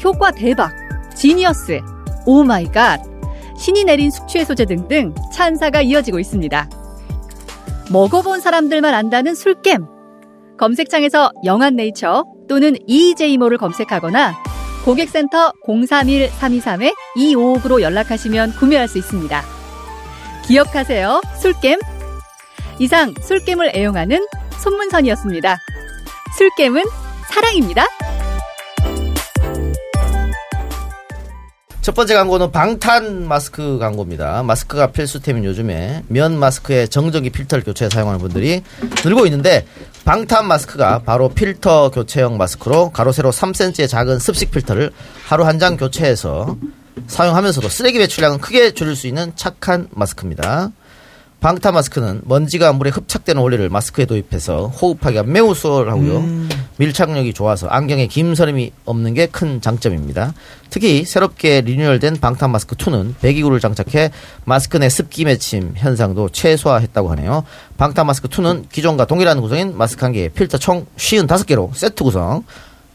효과 대박, genius, oh my god, 신이 내린 숙취 해소제 등등 찬사가 이어지고 있습니다. 먹어본 사람들만 안다는 술겜. 검색창에서 영한네이처 또는 EJ모를 검색하거나 고객센터 031-323-2559로 연락하시면 구매할 수 있습니다. 기억하세요. 술겜. 이상 술겜을 애용하는 손문선이었습니다. 술겜은 사랑입니다. 첫 번째 광고는 방탄 마스크 광고입니다. 마스크가 필수템인 요즘에 면 마스크에 정전기 필터를 교체해 사용하는 분들이 늘고 있는데 방탄 마스크가 바로 필터 교체형 마스크로 가로 세로 3cm의 작은 습식 필터를 하루 한 장 교체해서 사용하면서도 쓰레기 배출량은 크게 줄일 수 있는 착한 마스크입니다. 방탄 마스크는 먼지가 물에 흡착되는 원리를 마스크에 도입해서 호흡하기가 매우 수월하고요. 밀착력이 좋아서 안경에 김서림이 없는 게 큰 장점입니다. 특히 새롭게 리뉴얼된 방탄 마스크 2는 배기구를 장착해 마스크 내 습기 맺힘 현상도 최소화했다고 하네요. 방탄 마스크 2는 기존과 동일한 구성인 마스크 한 개에 필터 총 55개로 세트 구성.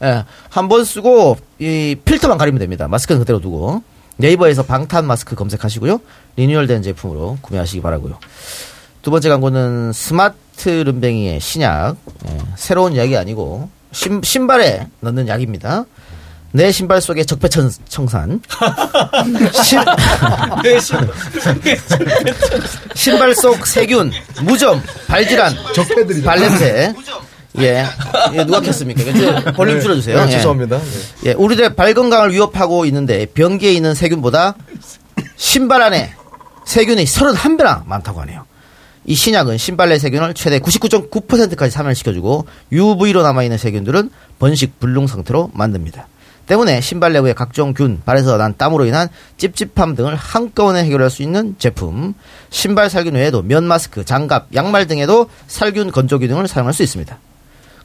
예, 한 번 쓰고 이 필터만 가리면 됩니다. 마스크는 그대로 두고. 네이버에서 방탄 마스크 검색하시고요. 리뉴얼된 제품으로 구매하시기 바라고요. 두 번째 광고는 스마트 름뱅이의 신약. 예, 새로운 약이 아니고 신, 신발에 넣는 약입니다. 내 신발 속에 적폐청산. 신, 신발 속 세균, 무좀, 발질환, 적폐들이 발냄새. 예. 예, 누가 켰습니까? 볼륨 줄여주세요. 네, 예. 죄송합니다. 네. 예, 우리들의 발 건강을 위협하고 있는데 변기에 있는 세균보다 신발 안에 세균이 31배나 많다고 하네요. 이 신약은 신발 내 세균을 최대 99.9%까지 사멸시켜주고 UV로 남아있는 세균들은 번식 불능 상태로 만듭니다. 때문에 신발 내부의 각종 균, 발에서 난 땀으로 인한 찝찝함 등을 한꺼번에 해결할 수 있는 제품. 신발 살균 외에도 면 마스크, 장갑, 양말 등에도 살균 건조 기능을 사용할 수 있습니다.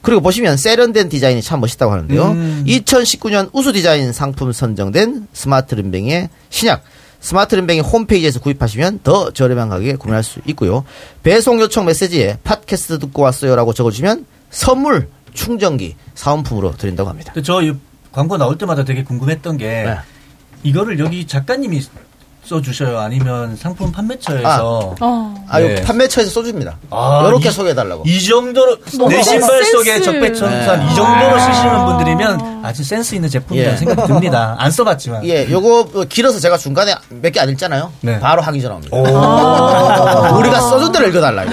그리고 보시면 세련된 디자인이 참 멋있다고 하는데요. 2019년 우수 디자인 상품 선정된 스마트 림뱅이의 신약 스마트 림뱅이 홈페이지에서 구입하시면 더 저렴한 가격에 구매할 수 있고요. 배송 요청 메시지에 팟캐스트 듣고 왔어요라고 적어주시면 선물 충전기 사은품으로 드린다고 합니다. 저이 광고 나올 때마다 되게 궁금했던 게 네. 이거를 여기 작가님이 써주셔요? 아니면 상품 판매처에서 어. 아, 네. 요 판매처에서 써줍니다. 아, 이렇게 이- 소개해달라고. 이 정도로 내 신발 센스. 속에 적배천산 네. 이 정도로 쓰시는 분들이면 아주 센스 있는 제품이라는 예. 생각이 듭니다. 안 써봤지만. 예, 요거 어, 길어서 제가 중간에 몇 개 안 읽잖아요. 네. 바로 하기 전화옵니다. 우리가 써준 대로 읽어달라.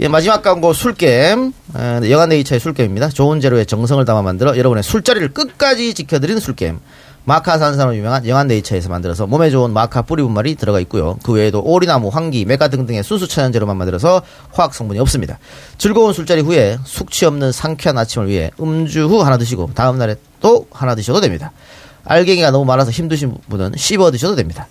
예, 마지막 광고 술겜. 에, 네, 영한네이처의 술겜입니다. 좋은 재료에 정성을 담아 만들어 여러분의 술자리를 끝까지 지켜드리는 술겜. 마카 산산으로 유명한 영한네이처에서 만들어서 몸에 좋은 마카 뿌리 분말이 들어가 있고요. 그 외에도 오리나무, 황기, 메가 등등의 순수 천연재료만 만들어서 화학 성분이 없습니다. 즐거운 술자리 후에 숙취 없는 상쾌한 아침을 위해 음주 후 하나 드시고 다음 날에 또 하나 드셔도 됩니다. 알갱이가 너무 많아서 힘드신 분은 씹어 드셔도 됩니다.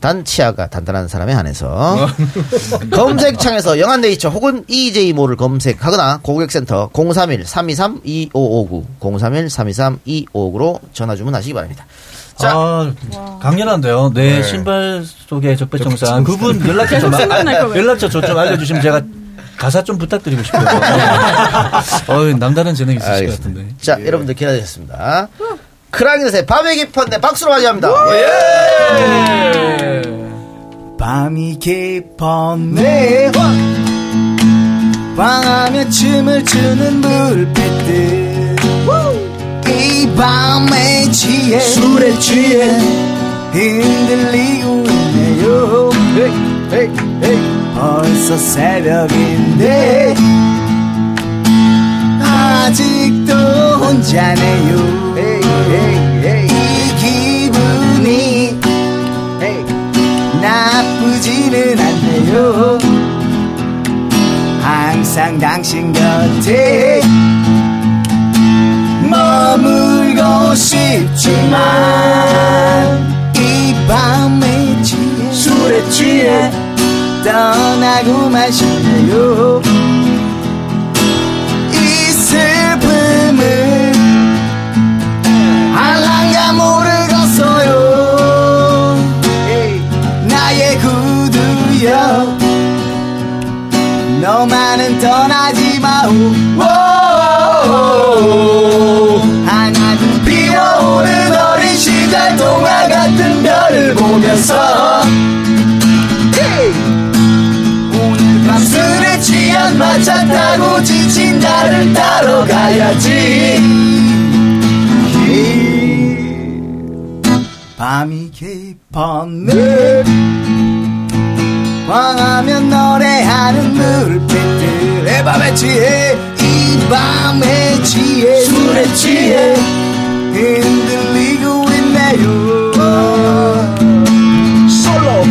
단 치아가 단단한 사람에 한해서 검색창에서 영한네이처 혹은 EJ모를 검색하거나 고객센터 031-323-2559 031-323-2559로 전화 주문하시기 바랍니다. 자, 아, 강렬한데요. 내 네. 신발 속에 적배청산 그분 연락처 좀 거예요. 연락처 저좀 알려주시면 제가 가사 좀 부탁드리고 싶어요. 어, 남다른 재능이 있으실 것 알겠습니다. 같은데. 자, 여러분들 기다리셨습니다. 크랑이셋의 밤의 깊었네. 박수로 맞이합니다. 밤이 깊었네. 방하며 춤을 추는 물빛들. 이 밤에 취해 술에 취해 흔들리고 있네요. 벌써 새벽인데 아직도 혼자네요 이 기분이 나쁘지는 않네요. 항상 당신 곁에. 머물고 싶지만 이 밤에 취해 술에 취해. 떠나고만 싶네요 가야지 밤이 깊었네 황하면 노래하는 물빛들 내 밤에 취해 이 밤에 취해 술에 취해 흔들리고 있네요 솔로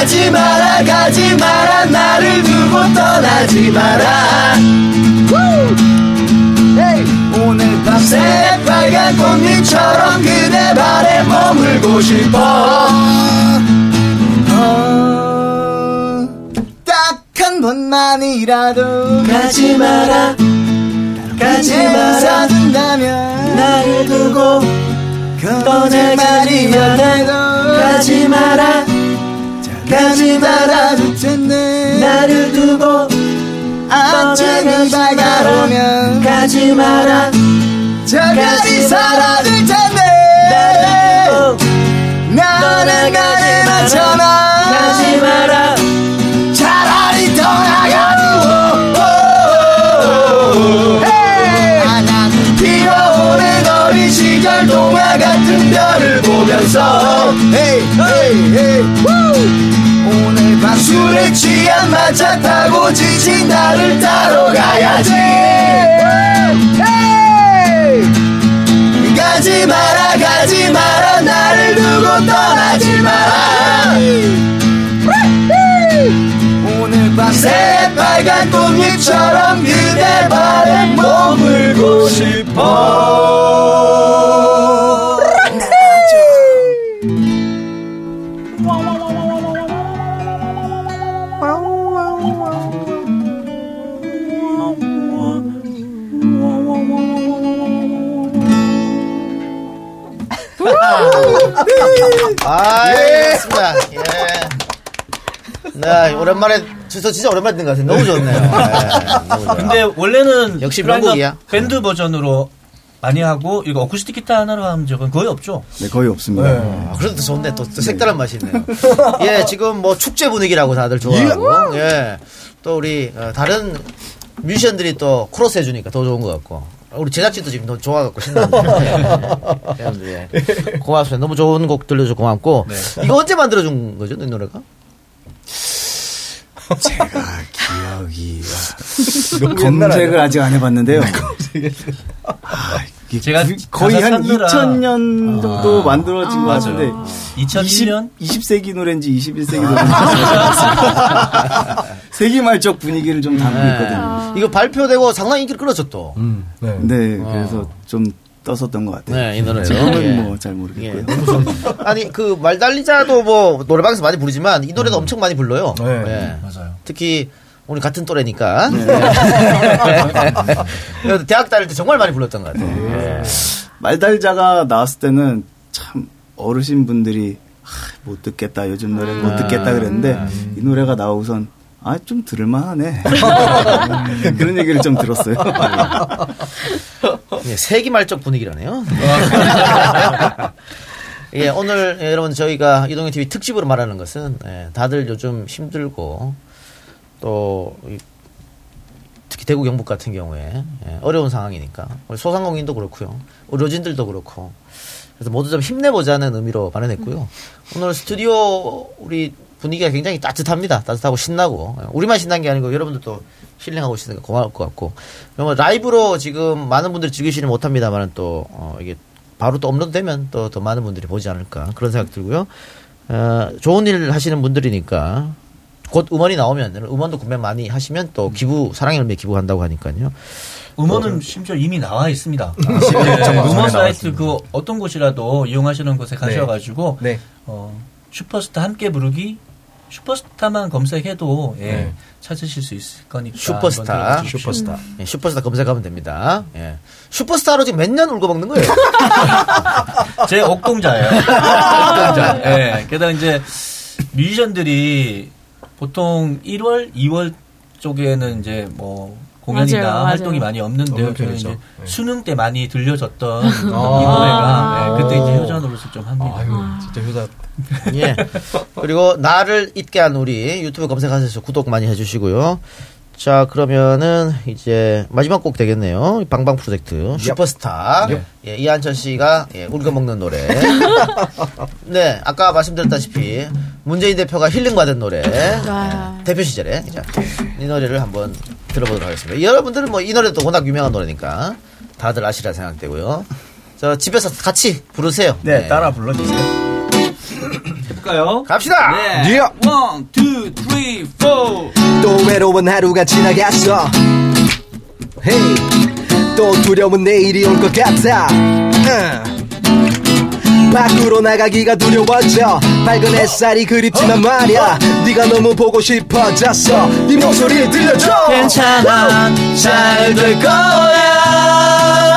가지 마라 가지 마라 나를 두고 떠나지 마라 싶어. 어, 딱 한 번만이라도 가지 마라. 가지 마라. 준다면 나를 두고 거짓말이어도 가지 마라. 가지 말아줄 텐데. 나를 두고 아침이 밝아오면 가지 마라. 저까지 사라질 텐데 나는 가지 마잖아. 가지 마라. 차라리 떠나가지고 하나는 피어오른 어린 시절 동화 같은 별을 보면서 헤이 헤이 헤이. 오늘 밤 술에 취한 마차 타고 지친 나를 따러 가야지 꽃잎처럼 그대 발에 머물고 싶어 아, 예, 맞습니다. 예. 네, 오랜만에, 저 진짜 오랜만에 듣는 것 같아요. 너무 좋네요. 예, 너무 좋아요. 근데 원래는 역시 명곡이야. 더 밴드 버전으로 많이 하고 이거 어쿠스틱 기타 하나로 한 적은 거의 없죠. 네, 거의 없습니다. 아, 그래도 또 좋네. 또, 또 색다른 맛이 있네요. 예, 지금 뭐 축제 분위기라고 다들 좋아하고, 예. 또 우리, 어, 다른 뮤지션들이 또 크로스 해주니까 더 좋은 것 같고. 우리 제작진도 지금 더 좋아갖고 신나는데. 예. 예. 고맙습니다. 너무 좋은 곡 들려줘서 고맙고. 이거 언제 만들어준 거죠, 이 노래가? 기억이 검색을 아직 안 해봤는데요. 아, 제가 그- 거의 한 찾느라- 2000년 정도 만들어진 것 맞아요. 같은데 2001년 20, 세기 노래인지 21세기 노래인지 세기 말적 분위기를 좀 담고 네. 있거든요. 이거 발표되고 상당히 인기를 끌었죠, 또. 네. 네, 그래서 좀 떴었던 것 같아요. 네, 이 노래요. 지금은 예. 뭐잘 예, 모르겠고요. 너무 좋은. 아니, 그, 말달리자도 뭐, 노래방에서 많이 부르지만, 이 노래도 엄청 많이 불러요. 네. 예. 맞아요. 특히, 우리 같은 또래니까. 예. 대학 다닐 때 정말 많이 불렀던 것 같아요. 예. 말달자가 나왔을 때는 참 어르신 분들이 아, 못 듣겠다 요즘 노래 못 듣겠다 그랬는데 이 노래가 나오고선 아 좀 들을만하네 그런 얘기를 좀 들었어요. 예, 세기말적 분위기라네요. 예, 오늘 예, 여러분 저희가 이동현 TV 특집으로 말하는 것은 예, 다들 요즘 힘들고 또 이, 특히 대구 경북 같은 경우에 예, 어려운 상황이니까 우리 소상공인도 그렇고요, 의료진들도 그렇고 그래서 모두 좀 힘내보자는 의미로 마련했고요. 오늘 스튜디오 우리 분위기가 굉장히 따뜻합니다. 따뜻하고 신나고 예, 우리만 신난 게 아니고 여러분들도 힐링하고 있으니까 고마울 것 같고 그러면 라이브로 지금 많은 분들이 즐기시는 못합니다만은 또 어, 이게 바로 또 업로드되면 또 더 많은 분들이 보지 않을까 그런 생각 들고요. 어, 좋은 일 하시는 분들이니까 곧 음원이 나오면 음원도 구매 많이 하시면 또 기부 사랑의 열매 기부한다고 하니까요. 음원은 심지어 이미 나와 있습니다. 지금 네, 정보선에 음원 사이트 그 어떤 곳이라도 이용하시는 곳에 가셔가지고 네. 어, 슈퍼스타 함께 부르기 슈퍼스타만 검색해도 예, 네. 찾으실 수 있을 거니까 슈퍼스타. 슈퍼스타. 예, 슈퍼스타 검색하면 됩니다. 예. 슈퍼스타로 지금 몇 년 울궈 먹는 거예요? 제 옥동자예요. 옥동자. 예. 게다가 이제 뮤지션들이 보통 1월, 2월 쪽에는 이제 뭐 공연이나 맞아요, 맞아요. 활동이 많이 없는데요. 없는 저는. 이제 네. 수능 때 많이 들려졌던 이 아. 노래가 예, 그때 이제 효자 노릇을 좀 합니다. 아유, 진짜 효자. 예. 그리고 나를 잊게 한 우리 유튜브 검색하셔서 구독 많이 해주시고요. 자 그러면은 이제 마지막 곡 되겠네요. 방방 프로젝트 슈퍼스타. 예, 이한철 씨가 예, 울고 먹는 노래. 네, 아까 말씀드렸다시피 문재인 대표가 힐링 받은 노래. 와. 대표 시절에 자, 이 노래를 한번 들어보도록 하겠습니다. 여러분들은 뭐 이 노래도 워낙 유명한 노래니까 다들 아시라 생각되고요. 저 집에서 같이 부르세요. 네, 따라 불러주세요. 해볼까요? 갑시다. 네. 예. One, two, three, four. 또 외로운 하루가 지나갔어 헤이 또 두려운 내일이 올 것 같아 응. 밖으로 나가기가 두려워져 밝은 햇살이 그립지만 말야 네가 너무 보고 싶어졌어 네 목소리 들려줘 괜찮아, 잘 될 거야.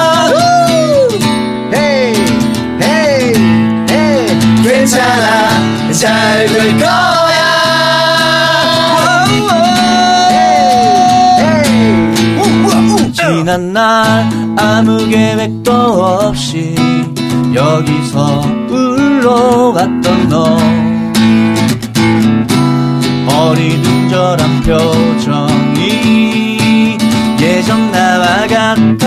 잘 될 거야. 지난 날 아무 계획도 없이 여기서 울러 갔던 너. 어리둥절한 표정이 예전 나와 같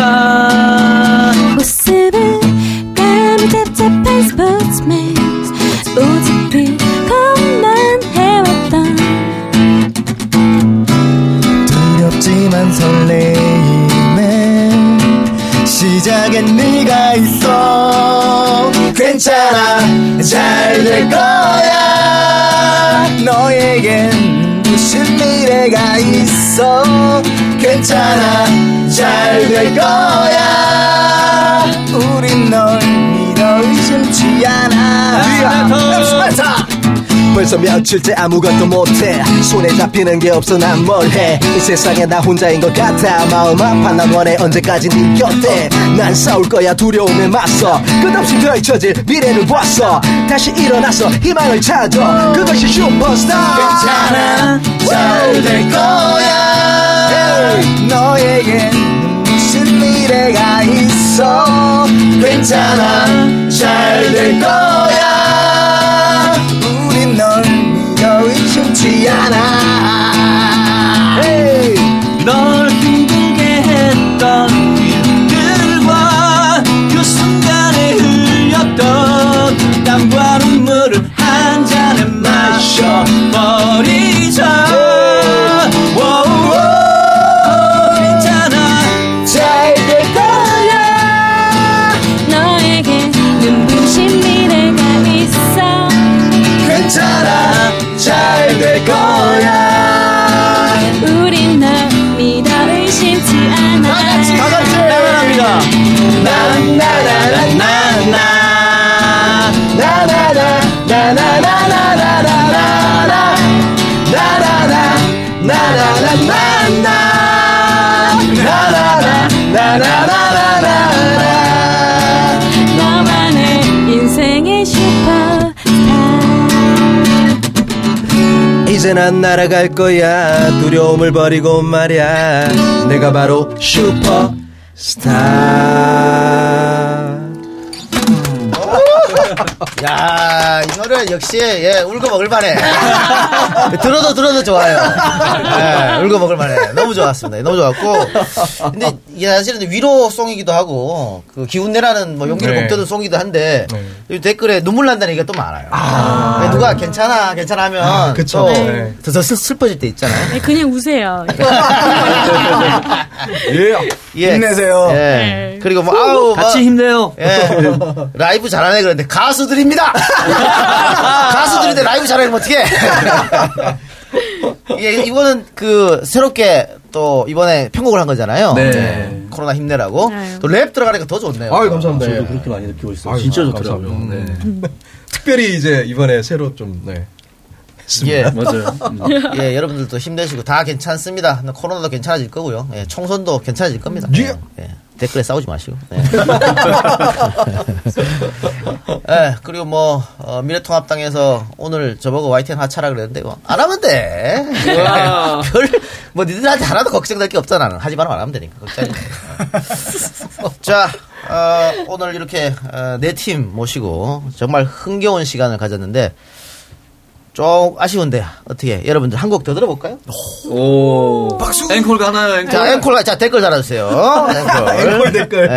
괜찮아. 잘 될 거야. 너에겐 무슨 미래가 있어? 괜찮아. 잘 될 거야. 우린 널 믿어 의심치 않아 벌써 며칠째 아무것도 못해. 손에 잡히는 게 없어 난 뭘해? 이 세상에 나 혼자인 것 같아. 마음 아파 난 원해 언제까지 네 곁에? 난 싸울 거야. 두려움에 맞서. 끝없이 펼쳐질 미래를 봤어. 다시 일어나서 희망을 찾아. 그것이 슈퍼스타. 괜찮아. 잘 될 거야. 너에겐 무슨 미래가 있어? 괜찮아. 잘 될 거야 넌 미워 의심치 않아 hey! 넌 이제 난 날아갈 거야. 두려움을 버리고 말야. 내가 바로 슈퍼스타 야, 이 노래 역시, 예, 울고 먹을 만해. 들어도 들어도 좋아요. 예, 울고 먹을 만해. 너무 좋았습니다. 너무 좋았고. 근데 이게 사실은 위로송이기도 하고, 그 기운 내라는 뭐 용기를 네. 북돋은 송이기도 한데, 이 댓글에 눈물 난다는 얘기가 또 많아요. 네, 누가 괜찮아, 괜찮아 하면, 아, 그쵸. 또 네. 더 슬- 슬퍼질 때 있잖아요. 그냥 우세요. 예. 힘내세요. 예. 네. 그리고 뭐, 아우. 같이 뭐, 힘내요 예. 라이브 잘하네 그런데 가수들입니다. 가수들인데 라이브 잘하면 어떻게? 예, 이거는 그 새롭게 또 이번에 편곡을 한 거잖아요. 네. 코로나 힘내라고. 네. 또랩 들어가니까 더 좋네요. 아유, 감사합니다. 저도 예. 그렇게 많이 느끼고 있어요 아유, 진짜 아, 좋더라고요 감사합니다. 네. 특별히 이제 이번에 새로 좀 네. 예. 맞아요 음. 예, 여러분들도 힘내시고 다 괜찮습니다. 코로나도 괜찮아질 거고요. 예, 총선도 괜찮아질 겁니다. 예. 예, 댓글에 싸우지 마시고. 예. 예, 그리고 뭐 어, 미래통합당에서 오늘 저보고 YTN 하차라 그랬는데 뭐, 안 하면 돼. 와. 별뭐 니들한테 하나도 걱정될 게 없잖아. 하지 말면 안 하면 되니까 걱정이. 자, 어, 오늘 이렇게 네팀 모시고 정말 흥겨운 시간을 가졌는데 좀 아쉬운데 어떻게 여러분들 한 곡 더 들어볼까요? 오 앵콜 가나요 앵콜 자, 앵콜, 자, 댓글 달아주세요. 앵콜. 앵콜 댓글.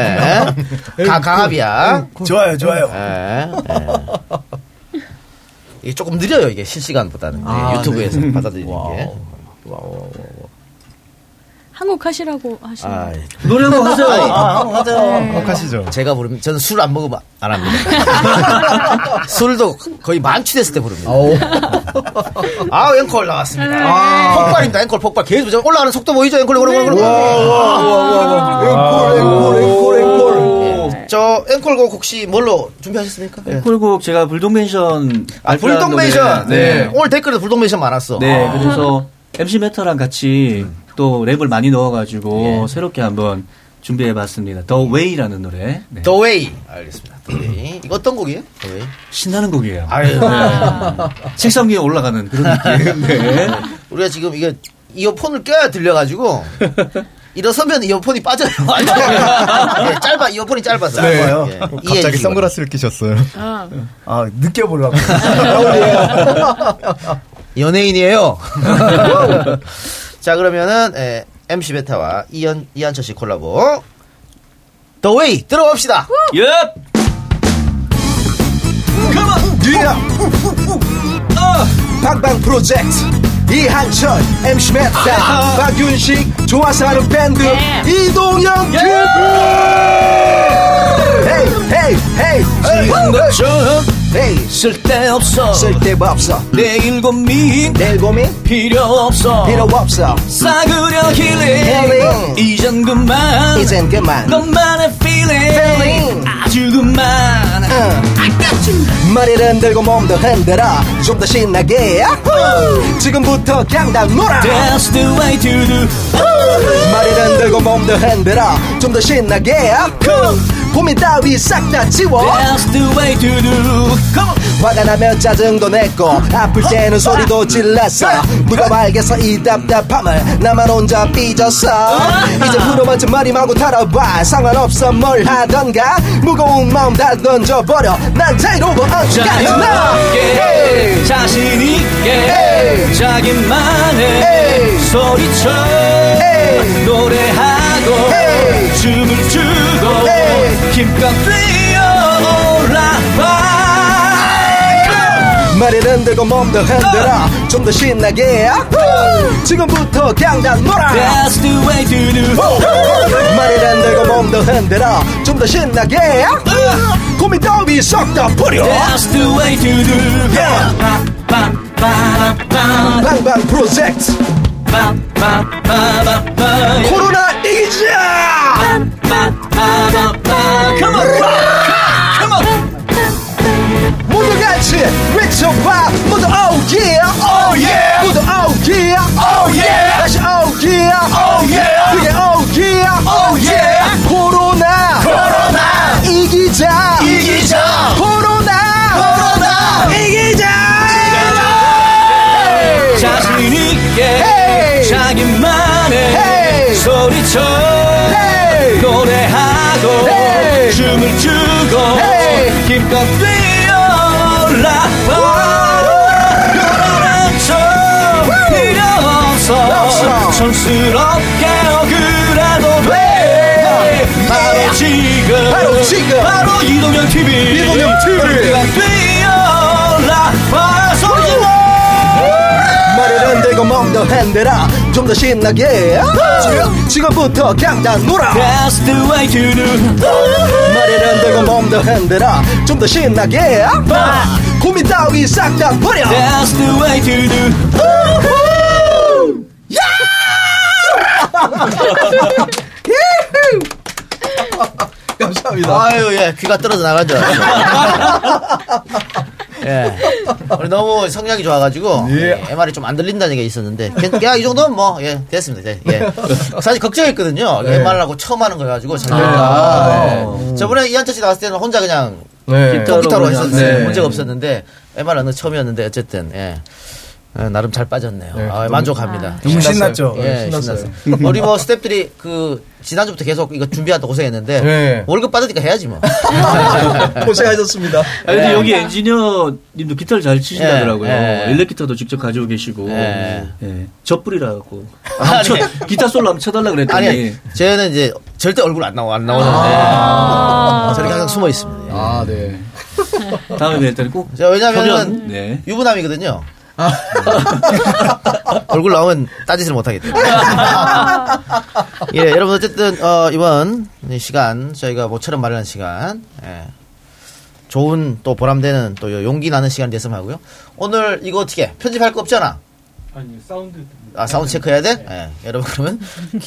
예. 가, 강압이야. 좋아요, 좋아요. 예. 예. 이게 조금 느려요, 이게 실시간보다는. 아, 예, 유튜브에서 받아들이는 게. 한국 하시라고 하시는 아, 노래 한번 하세요 아, 한번 하세요. 하시죠. 제가 부르면, 저는 술 안 먹으면 안 합니다. 술도 거의 만취됐을 때 부릅니다. 아, 앵콜 나왔습니다. 폭발입니다, 앵콜 폭발. 계속 올라가는 속도 보이죠, 앵콜, 앵콜, 앵콜, 앵콜. 앵콜, 앵콜, 앵콜, 앵콜. 예. 저 앵콜곡 혹시 뭘로 준비하셨습니까? 예. 앵콜곡 제가 불독맨션 아, 불독맨션. 네. 오늘 댓글에 불독맨션 많았어. 네, 그래서 MC 메터랑 같이 또 랩을 많이 넣어가지고 예. 새롭게 한번 준비해봤습니다. The Way라는 노래. 네. The Way. 알겠습니다. The Way. 이거 어떤 곡이에요? The Way. 신나는 곡이에요. 아유. 책상 위에 올라가는 그런 느낌. 네. 우리가 지금 이게 이어폰을 껴야 들려가지고 일어서면 이어폰이 빠져요. 예, 짧아 이어폰이 짧아서. 네. 예, 갑자기 선글라스를 끼셨어요. 아, 아, 느껴보려고. 연예인이에요. 자 그러면은 에, MC 베타와 이현 이한철 씨 콜라보. The Way 들어봅시다. 예! 방방 프로젝트. 이한철 MC 메타 박윤식 좋아서 하는 밴드. 이동영 큐브 hey hey hey. 지금 것처럼 hey 쓸데없어. 쓸데없어. 내일 고민. 내일 고민? 필요 없어. 필요 없어. 싸구려 힐링 힐링. 이젠 그만. 이젠 그만. 너만의 feeling, Feeling. 아주 그만. 머리를 흔들고 몸도 흔들어. 좀 더 신나게. 지금부터 강당 놀아. That's the way to do. 머리를 흔들고 몸도 흔들어. 좀 더 신나게 고민 따위 싹 다 지워. That's the way to do. Come on. 화가 나면 짜증도 냈고 아플 때는 소리도 질렀어. 누가 말겠어 이 답답함을. 나만 혼자 삐졌어. 이제 풀어맞은 머리 마구 털어봐. 상관없어 뭘 하던가. 무거운 마음 다 던져버려. 난 자유로워 언제까지나 자신있게 자기만의 에이. 소리쳐 에이. 노래하 힘껏 뛰어올라봐 머리를 흔들고 몸도 흔들어. 좀더 신나게 지금부터 강당 놀아. That's the way to do. 머리를 흔들고 몸도 흔들어. 좀더 신나게 고민 따위 싹다 버려. That's the way to do. 방방 프로젝트. 코로나 빠빠빠빠빠 Come on Come on 모두 같이 외쳐봐 모두 oh yeah Oh yeah 모두 oh yeah Oh yeah 다시 oh yeah Oh yeah 그게 oh yeah Oh yeah 코로나 코로나 이기자 이기자 코로나 코로나 이기자 자신 있게 Hey. 자기만의 Hey. 소리쳐. 노래하고 Hey. 춤을 추고 Hey. 힘껏 뛰어올라봐 그러는 척 필요 없어. 촌스럽게 그래도 돼 바로 지금 바로 지금. 바로 이동현 TV 이동현 TV. 뛰어 머리를 흔들고 몸도 흔들어. 좀 더 신나게. 지금부터 강당 놀아. That's the way to do. 머리를 흔들고 몸도 흔들어. 좀 더 신나게. 고민 따위 싹 다 버려. That's the way to do. 감사합니다. 아유, 예, 귀가 떨어져 알았어. 예. 우리 너무 성량이 좋아가지고, 예. 예. MR이 좀 안 들린다는 얘기가 있었는데, 괜- 야, 이 정도면 뭐, 예, 됐습니다. 예. 사실 걱정했거든요. 네. MR하고 처음 하는 거여가지고, 잘 될까. 아, 예. 저번에 이한철 씨 나왔을 때는 혼자 그냥, 네. 기타로. 네. 문제가 없었는데, MR은 어느 처음이었는데, 어쨌든, 예. 예, 나름 잘 빠졌네요. 네, 아, 너무- 만족합니다. 너무 신났죠. 예, 네, 신났어요. 신났어요. 우리 뭐 스탭들이 그 지난주부터 계속 이거 준비하다 고생했는데 네. 월급 받으니까 해야지 뭐. 고생하셨습니다. 아니, 근데 여기 엔지니어님도 기타를 잘 치시더라고요. 예, 예. 일렉 기타도 직접 가지고 계시고. 예. 예. 젖불이라고. 쳐- 기타 솔로 한번 쳐달라 그랬더니. 아니, 저는 이제 절대 얼굴 안 나오 안 나오는데 아. 저렇게 항상 숨어 있습니다. 예. 아, 네. 다음에 뵀더니 꼭. 표면, 네. 유부남이거든요. 얼굴 나오면 따지지를 못하겠다. 예, 여러분 어쨌든 어, 이번 이 시간 저희가 모처럼 마련한 시간 예, 좋은 또 보람되는 또 용기 나는 시간 됐으면 하고요. 오늘 이거 어떻게 편집할 거 없잖아. 아니 사운드 아 사운드 체크 해야 돼? 예, 여러분 그러면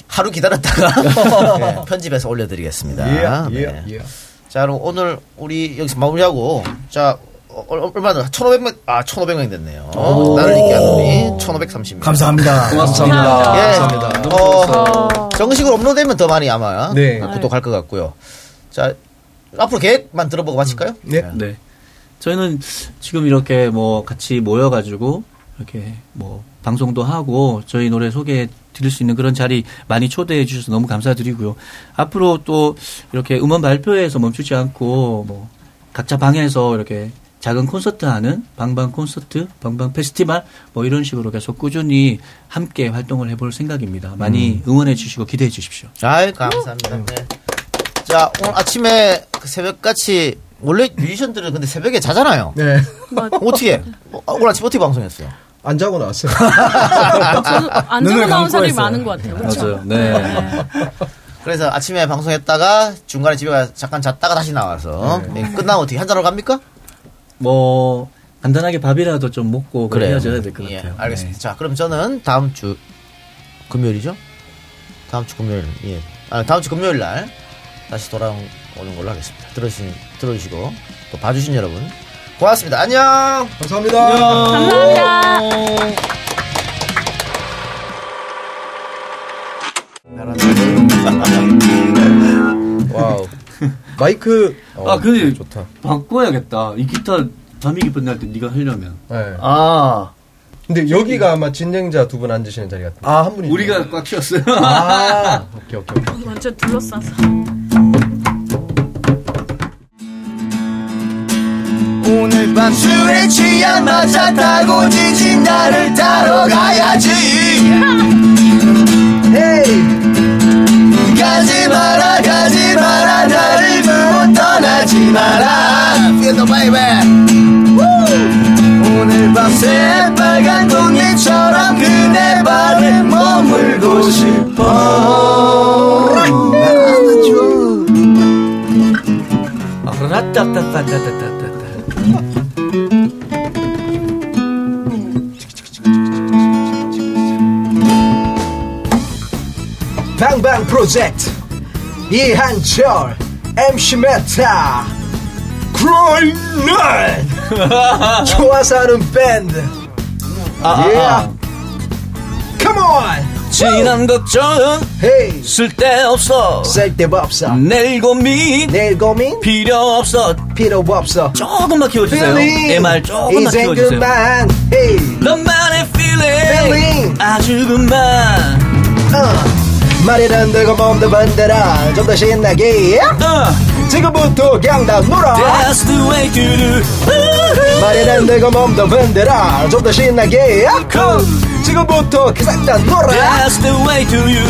하루 기다렸다가 예, 편집해서 올려드리겠습니다. 예, 네. 예, 예. 자 그럼 오늘 우리 여기서 마무리하고 자 어, 얼- 얼마나 1,500명 아 1,500명 됐네요. 나를 잊게 하는 우리 1,530명. 감사합니다. 고맙습니다. 예. 감사합니다. 어. 정식으로 업로드되면 더 많이 아마 네. 구독할 것 같고요. 자 앞으로 계획만 들어보고 마칠까요? 네. 네. 저희는 지금 이렇게 뭐 같이 모여가지고 이렇게 뭐 방송도 하고 저희 노래 소개해 드릴 수 있는 그런 자리 많이 초대해 주셔서 너무 감사드리고요. 앞으로 또 이렇게 음원 발표회에서 멈추지 않고 뭐 각자 방에서 이렇게 작은 콘서트 하는 방방 콘서트, 방방 페스티벌 뭐 이런 식으로 계속 꾸준히 함께 활동을 해볼 생각입니다. 많이 응원해 주시고 기대해 주십시오. 아이 감사합니다. 네. 자 오늘 아침에 그 새벽같이 원래 뮤지션들은 근데 새벽에 자잖아요. 네. 어떻게 해? 어, 오늘 아침 어떻게 방송했어요? 안 자고 나왔어요. 저는 안 자고 나온 사람이 했어요. 많은 것 같아요. 그렇죠? 맞아요. 네. 그래서 아침에 방송했다가 중간에 집에 가 잠깐 잤다가 다시 나와서 네, 끝나고 어떻게 한잔하러 갑니까? 뭐 간단하게 밥이라도 좀 먹고 그래. 헤어져야 될것 예, 같아요. 알겠습니다. 자, 그럼 저는 다음 주 금요일이죠? 다음 주 금요일, 예. 아, 다음 주 금요일 날 다시 돌아오는 걸로 하겠습니다. 들어주신, 들어주시고 또 봐주신 여러분 고맙습니다. 안녕! 감사합니다. 감사합니다. wow. 마이크. 어, 아 근데 좋다. 바꿔야겠다. 이 기타 밤이 깊은 날때 네가 하려면. 네. 아 근데 여기가 아마 진행자 두 분 앉으시는 자리 같아. 아, 한 분이. 우리가 꽉 씌웠어요. 아, 오케이, 오케이, 오케이. 완전 둘러싸서. 오늘 밤 술에 취한 마차 타고 지친 나를 따러 가야지 헤이 가지 마라 마라. The baby 오늘 밤 새 빨간 동네처럼 그대 발에 머물고 싶어. 방방 프로젝트 이한철 MC 메타 크로이널 좋아서 하는 밴드 아, yeah. Come on 지난 걱정은 Hey 쓸데없어. 쓸데없어 내일 고민 내일 고민 필요 없어. 필요 없어 조금만 키워주세요. Feeling MR 조금만 이젠 키워주세요. 그만 Hey 너만의 feeling, Feeling. 아주 그만. 어. 말이는 들고 몸도 번들어 좀 더 신나게 어, 지금부터 강당 놀아. That's the way to do. 말이는 들고 몸도 흔들어. 좀 더 신나게. 지금부터 기상단 놀아. That's the way to you.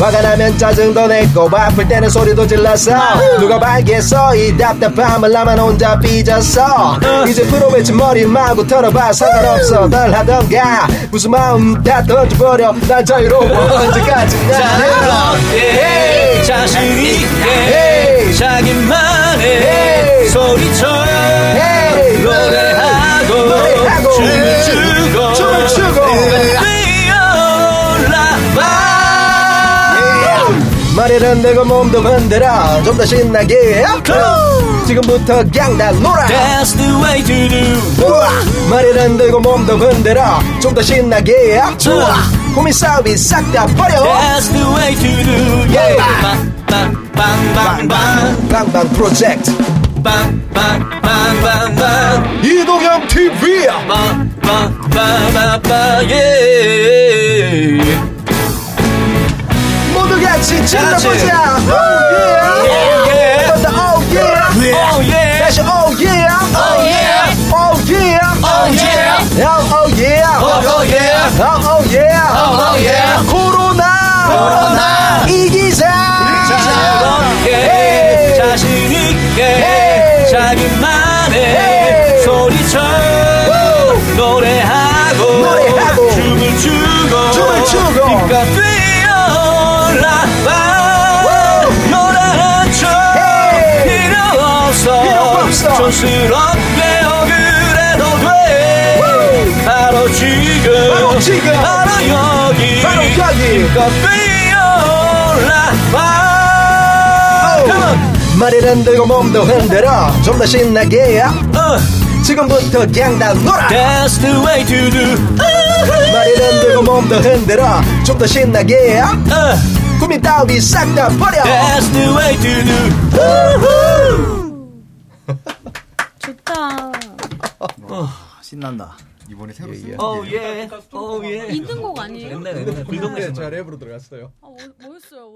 화가 나면 짜증도 내고 바쁠 때는 소리도 질렀어 누가 발겠어? 이 답답함을 나만 혼자 삐졌어 이제 프로배치 머리 마구 털어봐. 상관없어. 널 하던가 무슨 마음 다 던져버려. 난 자유로워. 언제까지나 자유롭게 자신 있게. Hey. 자기만의. 소리쳐. 노래하고 노래하고 춤을 추고 춤을 추고. 뛰어올라봐 머리는 들고 몸도 흔들어 좀 더 신나게 지금부터 강당 놀아. That's the way to do. 우와! 머리는 들고 몸도 흔들어 좀 더 신나게 좋아 고민 싸움이 싹 다 버려. That's the way to do. Yeah. 빵빵빵빵빵 방방 프로젝트 빵빵빵빵빵 이동형 TV 빵빵빵빵빵. 모두 같이 질러보자. Yeah yeah yeah 코로나 코로나. 이기자 즐겁게. 자신 있게 Hey. 자기만의. 소리쳐 노래하고 노래하고. 춤을 추고 춤을 추고. 빛과 뛰어올라봐 너라는 척. 필요 없어. 촌스럽게 돼 바로 지금 바로 지금. 바로 여기 바로 여기. 빛과 뛰어올라봐 Come on. 머리는 들고 몸도 흔들어 좀 더 신나게 어. 지금부터 강당 놀아 That's the way to do. 머리는 들고 몸도 흔들어 좀 더 신나게 Uh, 고민 따위 싹 다 버려 that's the way to do. 좋다. 신난다. 이번에 새로 Oh yeah, oh yeah. 있는 곡 아니에요? 옛날에 옛날에 불경내 자 랩으로 들어갔어요. 아, 뭐- 뭐였어요?